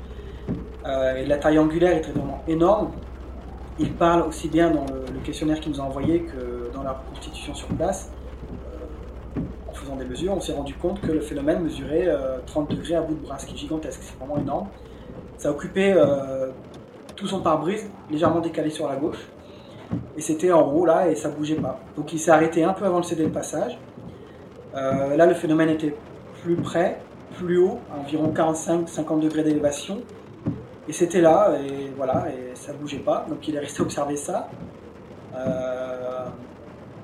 [SPEAKER 4] Et la taille angulaire est vraiment énorme. Il parle aussi bien dans le, le questionnaire qu'il nous a envoyé que dans la constitution sur place. Euh, des mesures, on s'est rendu compte que le phénomène mesurait euh, 30 degrés à bout de bras, ce qui est gigantesque, c'est vraiment énorme. Ça occupait euh, tout son pare-brise, légèrement décalé sur la gauche. Et c'était en haut là et ça bougeait pas. Donc il s'est arrêté un peu avant le CD de passage. Euh, là le phénomène était plus près, plus haut, à environ 45-50 degrés d'élévation. Et c'était là, et voilà, et ça bougeait pas. Donc il est resté observer ça.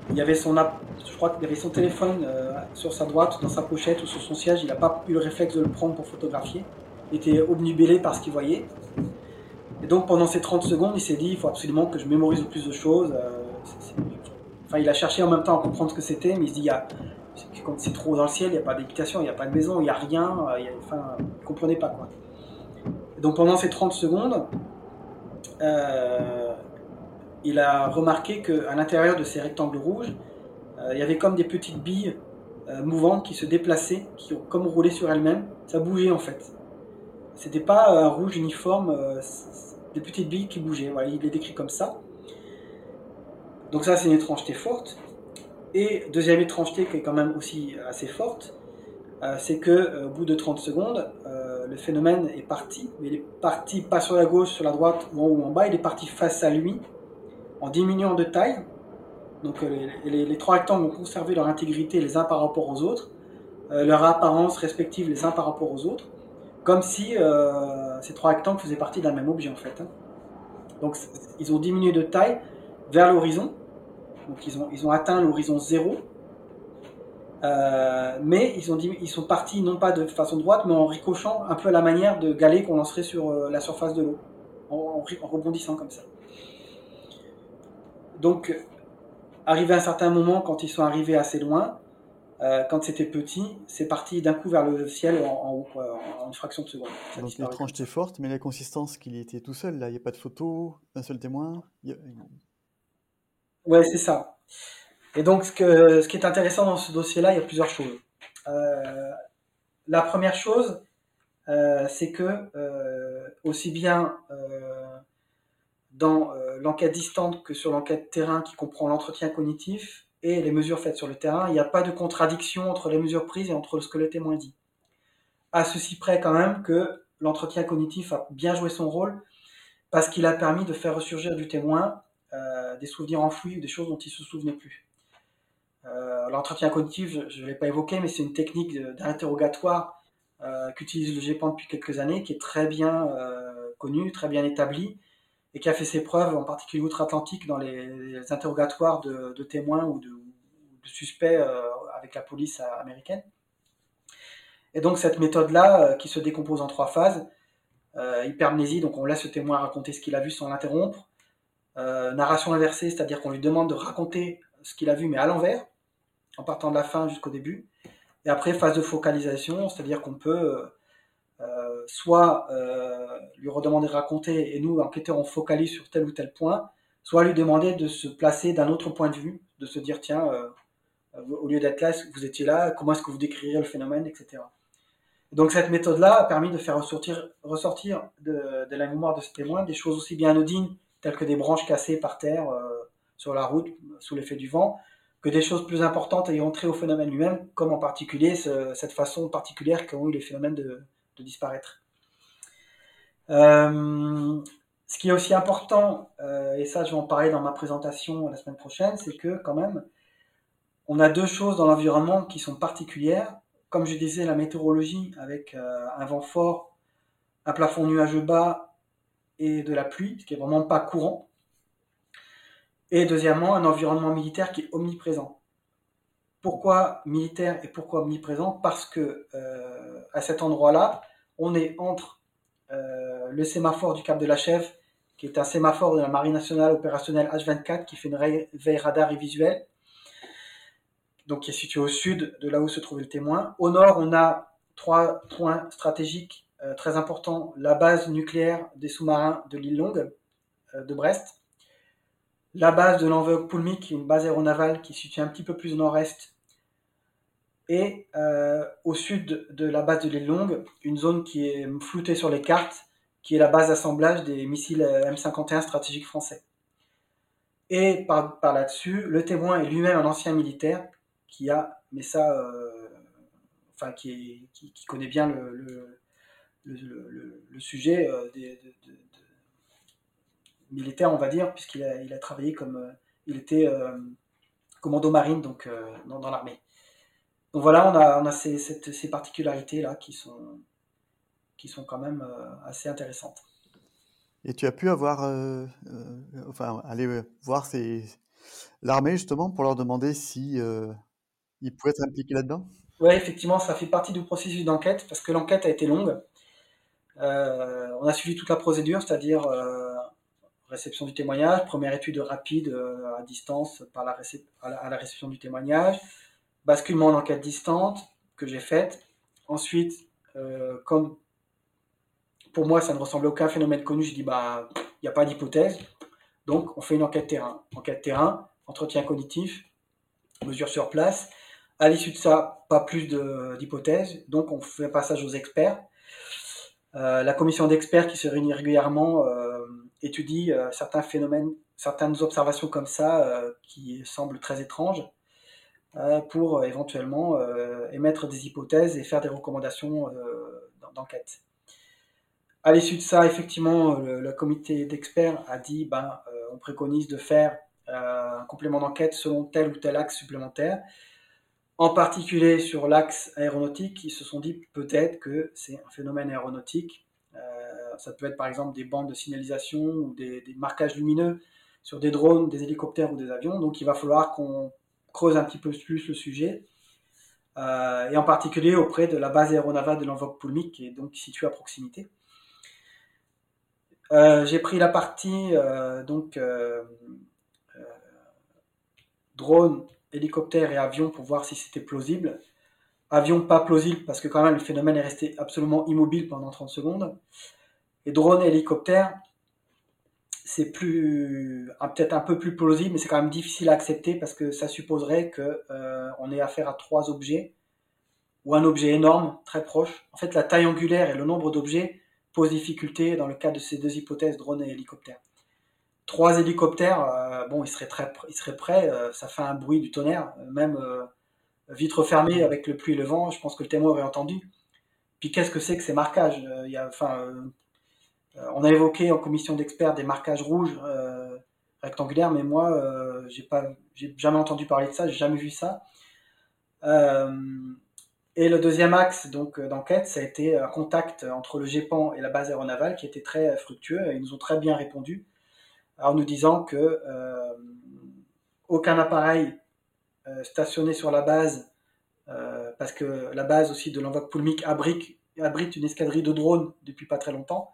[SPEAKER 4] Euh, il y avait son, je crois qu'il avait son téléphone euh, sur sa droite, dans sa pochette ou sur son siège. Il n'a pas eu le réflexe de le prendre pour photographier. Il était obnubilé par ce qu'il voyait. Et donc pendant ces 30 secondes, il s'est dit, il faut absolument que je mémorise le plus de choses. Euh. Enfin, il a cherché en même temps à comprendre ce que c'était, mais il se dit, il y a, c'est trop dans le ciel, il n'y a pas d'habitation, il n'y a pas de maison, il n'y a rien, enfin, ne comprenait pas quoi. donc pendant ces 30 secondes, il a remarqué qu'à l'intérieur de ces rectangles rouges, il y avait comme des petites billes mouvantes qui se déplaçaient, qui ont comme roulé sur elles-mêmes. Ça bougeait en fait. C'était pas un rouge uniforme, des petites billes qui bougeaient. Voilà, il est décrit comme ça. Donc ça, c'est une étrangeté forte. Et deuxième étrangeté qui est quand même aussi assez forte, euh, c'est que euh, au bout de 30 secondes, euh, le phénomène est parti, mais il est parti pas sur la gauche, sur la droite ou en haut ou en bas, il est parti face à lui, en diminuant de taille. Donc les, trois rectangles ont conservé leur intégrité les uns par rapport aux autres, leur apparence respective les uns par rapport aux autres, comme si ces trois rectangles faisaient partie d'un même objet en fait. Hein. Donc ils ont diminué de taille vers l'horizon, donc ils ont, ils ont atteint l'horizon zéro. Euh, mais ils, ont ils sont partis non pas de façon droite, mais en ricochant un peu à la manière de galets qu'on lancerait sur euh, la surface de l'eau, en, rebondissant comme ça. Donc, arrivé à un certain moment, quand ils sont arrivés assez loin, euh, quand c'était petit, c'est parti d'un coup vers le ciel en, haut, en, une fraction de seconde.
[SPEAKER 5] Donc l'étrangeté forte, mais la consistance qu'il était tout seul, là, il n'y a pas de photo, un seul témoin.
[SPEAKER 4] Ouais, c'est ça. Et donc, ce, que, ce qui est intéressant dans ce dossier-là, il y a plusieurs choses. Euh, la première chose, euh, c'est que aussi bien dans l'enquête distante que sur l'enquête terrain qui comprend l'entretien cognitif et les mesures faites sur le terrain, il n'y a pas de contradiction entre les mesures prises et entre ce que le témoin dit. À ceci près quand même que l'entretien cognitif a bien joué son rôle parce qu'il a permis de faire ressurgir du témoin euh, des souvenirs enfouis ou des choses dont il se souvenait plus. Euh, l'entretien cognitif, je ne l'ai pas évoqué, mais c'est une technique d'interrogatoire euh, qu'utilise le GEPAN depuis quelques années, qui est très bien connue, très bien établie, et qui a fait ses preuves, en particulier outre-Atlantique, dans les, interrogatoires de, témoins ou de, suspects avec la police américaine. Et donc cette méthode-là, qui se décompose en trois phases, hypermnésie, donc on laisse le témoin raconter ce qu'il a vu sans l'interrompre, euh, narration inversée, c'est-à-dire qu'on lui demande de raconter ce qu'il a vu, mais à l'envers, en partant de la fin jusqu'au début. Et après, phase de focalisation, c'est-à-dire qu'on peut euh, soit euh, lui redemander de raconter, et nous, enquêteurs, on focalise sur tel ou tel point, soit lui demander de se placer d'un autre point de vue, de se dire, tiens, au lieu d'être là, vous étiez là, comment est-ce que vous décririez le phénomène, etc. Donc cette méthode-là a permis de faire ressortir, ressortir de, de, la mémoire de ce témoin des choses aussi bien anodines telles que des branches cassées par terre euh, sur la route sous l'effet du vent, que des choses plus importantes ayant trait au phénomène lui-même, comme en particulier cette façon particulière qu'ont eu les phénomènes de, disparaître. Euh, ce qui est aussi important, euh, et ça je vais en parler dans ma présentation la semaine prochaine, c'est que quand même, on a deux choses dans l'environnement qui sont particulières. Comme je disais, la météorologie avec un vent fort, un plafond nuageux bas et de la pluie, ce qui est vraiment pas courant. Et deuxièmement, un environnement militaire qui est omniprésent. Pourquoi militaire et pourquoi omniprésent Parce que euh, à cet endroit-là, on est entre euh, le sémaphore du Cap de la Chèvre, qui est un sémaphore de la Marine nationale opérationnelle H24 qui fait une veille radar et visuelle, donc qui est situé au sud de là où se trouvait le témoin. Au nord, on a trois points stratégiques euh, très important, la base nucléaire des sous-marins de l'île Longue de Brest, la base de l'enveloppe Poulmic, une base aéronavale qui se situe un petit peu plus au nord-est, et euh, au sud de la base de l'île Longue, une zone qui est floutée sur les cartes, qui est la base d'assemblage des missiles M51 stratégiques français. Et par, par là-dessus, le témoin est lui-même un ancien militaire qui a, mais ça, enfin, qui, qui, connaît bien le, le, sujet euh, des, militaire, on va dire, puisqu'il a, il a travaillé comme. Euh, il était euh, commando marine donc, dans, l'armée. Donc voilà, on a, on a ces, ces particularités-là qui sont, qui sont quand même assez intéressantes.
[SPEAKER 5] Et tu as pu avoir, enfin, aller voir l'armée justement pour leur demander si ils pouvaient être impliqués là-dedans?
[SPEAKER 4] Oui, effectivement, ça fait partie du processus d'enquête parce que l'enquête a été longue. Euh, on a suivi toute la procédure, c'est-à-dire euh, réception du témoignage, première étude rapide euh, à distance par la à, la, réception du témoignage, basculement d'enquête distante que j'ai faite. Ensuite, comme pour moi ça ne ressemblait à aucun phénomène connu, je dis bah il n'y a pas d'hypothèse. Donc on fait une enquête terrain. Enquête terrain, entretien cognitif, mesure sur place. À l'issue de ça, pas plus d'hypothèses. Donc on fait passage aux experts. Euh, la commission d'experts qui se réunit régulièrement euh, étudie euh, certains phénomènes, certaines observations comme ça qui semblent très étranges pour éventuellement émettre des hypothèses et faire des recommandations d'enquête. À l'issue de ça, effectivement, le, comité d'experts a dit ben, on préconise de faire un complément d'enquête selon tel ou tel axe supplémentaire. En particulier sur l'axe aéronautique, ils se sont dit peut-être que c'est un phénomène aéronautique. Euh, ça peut être par exemple des bandes de signalisation ou des, marquages lumineux sur des drones, des hélicoptères ou des avions. Donc il va falloir qu'on creuse un petit peu plus le sujet. Euh, et en particulier auprès de la base aéronavale de l'enveloppe poulmique qui est donc située à proximité. Euh, j'ai pris la partie donc drone hélicoptère et avion pour voir si c'était plausible. Avion pas plausible parce que quand même le phénomène est resté absolument immobile pendant 30 secondes. Et drone et hélicoptère, c'est plus peut-être un peu plus plausible, mais c'est quand même difficile à accepter parce que ça supposerait que euh, on ait affaire à trois objets ou un objet énorme très proche. En fait, la taille angulaire et le nombre d'objets posent difficulté dans le cas de ces deux hypothèses, drone et hélicoptère trois hélicoptères, euh, bon, ils seraient, très, ils seraient prêts, euh, ça fait un bruit du tonnerre, même euh, vitre fermée avec le pluie et le vent, je pense que le témoin aurait entendu. Puis qu'est-ce que c'est que ces marquages? Il y a, enfin, On a évoqué en commission d'experts des marquages rouges rectangulaires, mais moi, j'ai pas, j'ai jamais entendu parler de ça, j'ai jamais vu ça. et le deuxième axe d'enquête, ça a été un contact entre le GEPAN et la base aéronavale qui était très fructueux. Ils nous ont très bien répondu en nous disant que euh, aucun appareil euh, stationné sur la base, euh, parce que la base aussi de l'enveloppe poulmique abrite une escadrille de drones depuis pas très longtemps.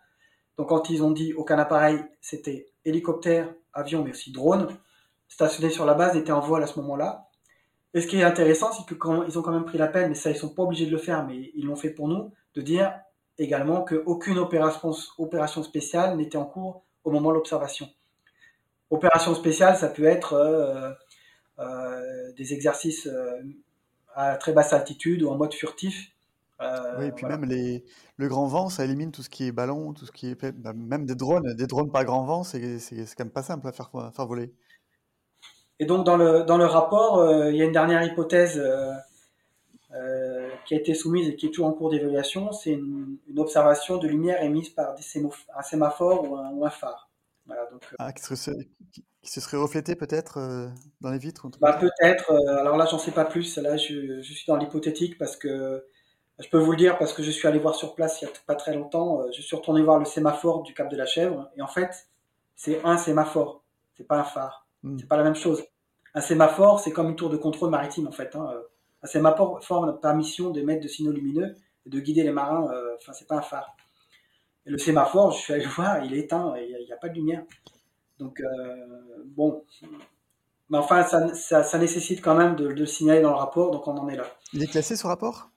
[SPEAKER 4] Donc quand ils ont dit aucun appareil, c'était hélicoptère, avion, mais aussi drone, stationné sur la base était en voile à ce moment-là. Et ce qui est intéressant, c'est que quand ils ont quand même pris la peine, mais ça ils sont pas obligés de le faire, mais ils l'ont fait pour nous, de dire également qu'aucune opération, opération spéciale n'était en cours au moment de l'observation. Opération spéciale, ça peut être euh, euh, des exercices euh, à très basse altitude ou en mode furtif.
[SPEAKER 5] Oui, et puis même les, le grand vent, ça élimine tout ce qui est ballon, tout ce qui est bah, même des drones, des drones par grand vent, c'est quand même pas simple à faire, faire voler.
[SPEAKER 4] Et donc dans le, dans le rapport, il y a une dernière hypothèse qui a été soumise et qui est toujours en cours d'évaluation, c'est une, observation de lumière émise par des un sémaphore ou un, ou un phare.
[SPEAKER 5] Voilà, donc, ah, qui, se serait reflété peut-être euh, dans les vitres
[SPEAKER 4] bah, Peut-être. Euh, alors là, j'en sais pas plus. Là, je, je suis dans l'hypothétique parce que je peux vous le dire parce que je suis allé voir sur place il y a pas très longtemps. Euh, je suis retourné voir le sémaphore du Cap de la Chèvre et en fait, c'est un sémaphore. C'est pas un phare. Hmm. C'est pas la même chose. Un sémaphore, c'est comme une tour de contrôle maritime en fait. Hein. Un sémaphore n'a pas mission de mettre de signaux lumineux et de guider les marins. Enfin, c'est pas un phare. Et le sémaphore, je suis allé le [laughs] voir, il est éteint, il n'y a, pas de lumière. Donc, euh, bon. Mais enfin, ça, ça, nécessite quand même de, le signaler dans le rapport, donc on en est là.
[SPEAKER 5] Il est classé ce rapport?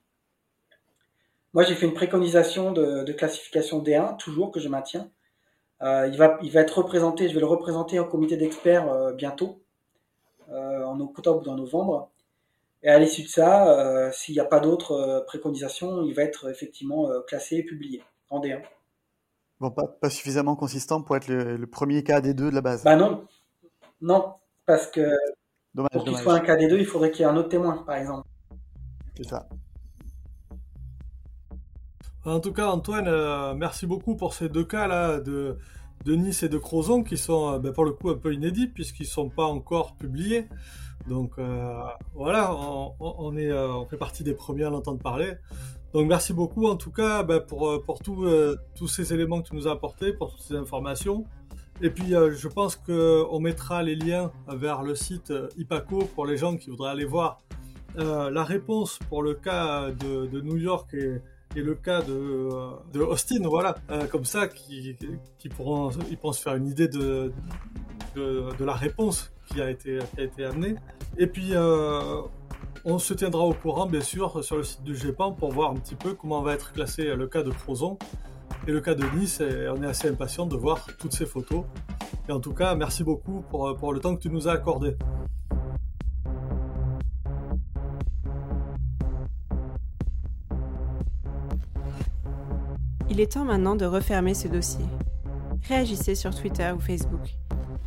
[SPEAKER 4] Moi, j'ai fait une préconisation de, classification D1, toujours que je maintiens. Euh, il, va, il va être représenté, je vais le représenter au comité d'experts euh, bientôt, en octobre ou en novembre. Et à l'issue de ça, s'il n'y a pas d'autres préconisations, il va être effectivement classé et publié en D1.
[SPEAKER 5] Bon, pas, pas, suffisamment consistant pour être le, premier cas des deux de la base.
[SPEAKER 4] Bah non, non, parce que pour qu'il soit un cas des deux, il faudrait qu'il y ait un autre témoin, par exemple.
[SPEAKER 5] C'est ça.
[SPEAKER 7] En tout cas, Antoine, euh, merci beaucoup pour ces deux cas là de, de Nice et de Crozon qui sont euh, ben, pour le coup un peu inédits puisqu'ils ne sont pas encore publiés. Donc euh, voilà, on, fait partie des premiers à l'entendre parler. Donc merci beaucoup en tout cas bah, pour, tous ces éléments que tu nous as apportés, pour toutes ces informations. Et puis je pense qu'on mettra les liens vers le site IPACO pour les gens qui voudraient aller voir la réponse pour le cas de, New York et, le cas de, de Austin, voilà, comme ça, qui, pourront, ils se faire une idée de, de, la réponse qui a été, qui a été amenée. Et puis On se tiendra au courant, bien sûr, sur le site du GEPAN pour voir un petit peu comment va être classé le cas de Crozon et le cas de Nice. Et on est assez impatient de voir toutes ces photos. Et en tout cas, merci beaucoup pour, pour le temps que tu nous as accordé.
[SPEAKER 3] Il est temps maintenant de refermer ce dossier. Réagissez sur Twitter ou Facebook.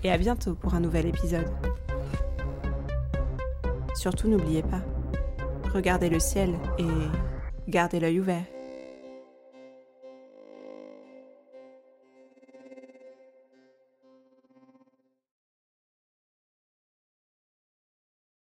[SPEAKER 3] Et à bientôt pour un nouvel épisode. Surtout n'oubliez pas, regardez le ciel et gardez l'œil ouvert.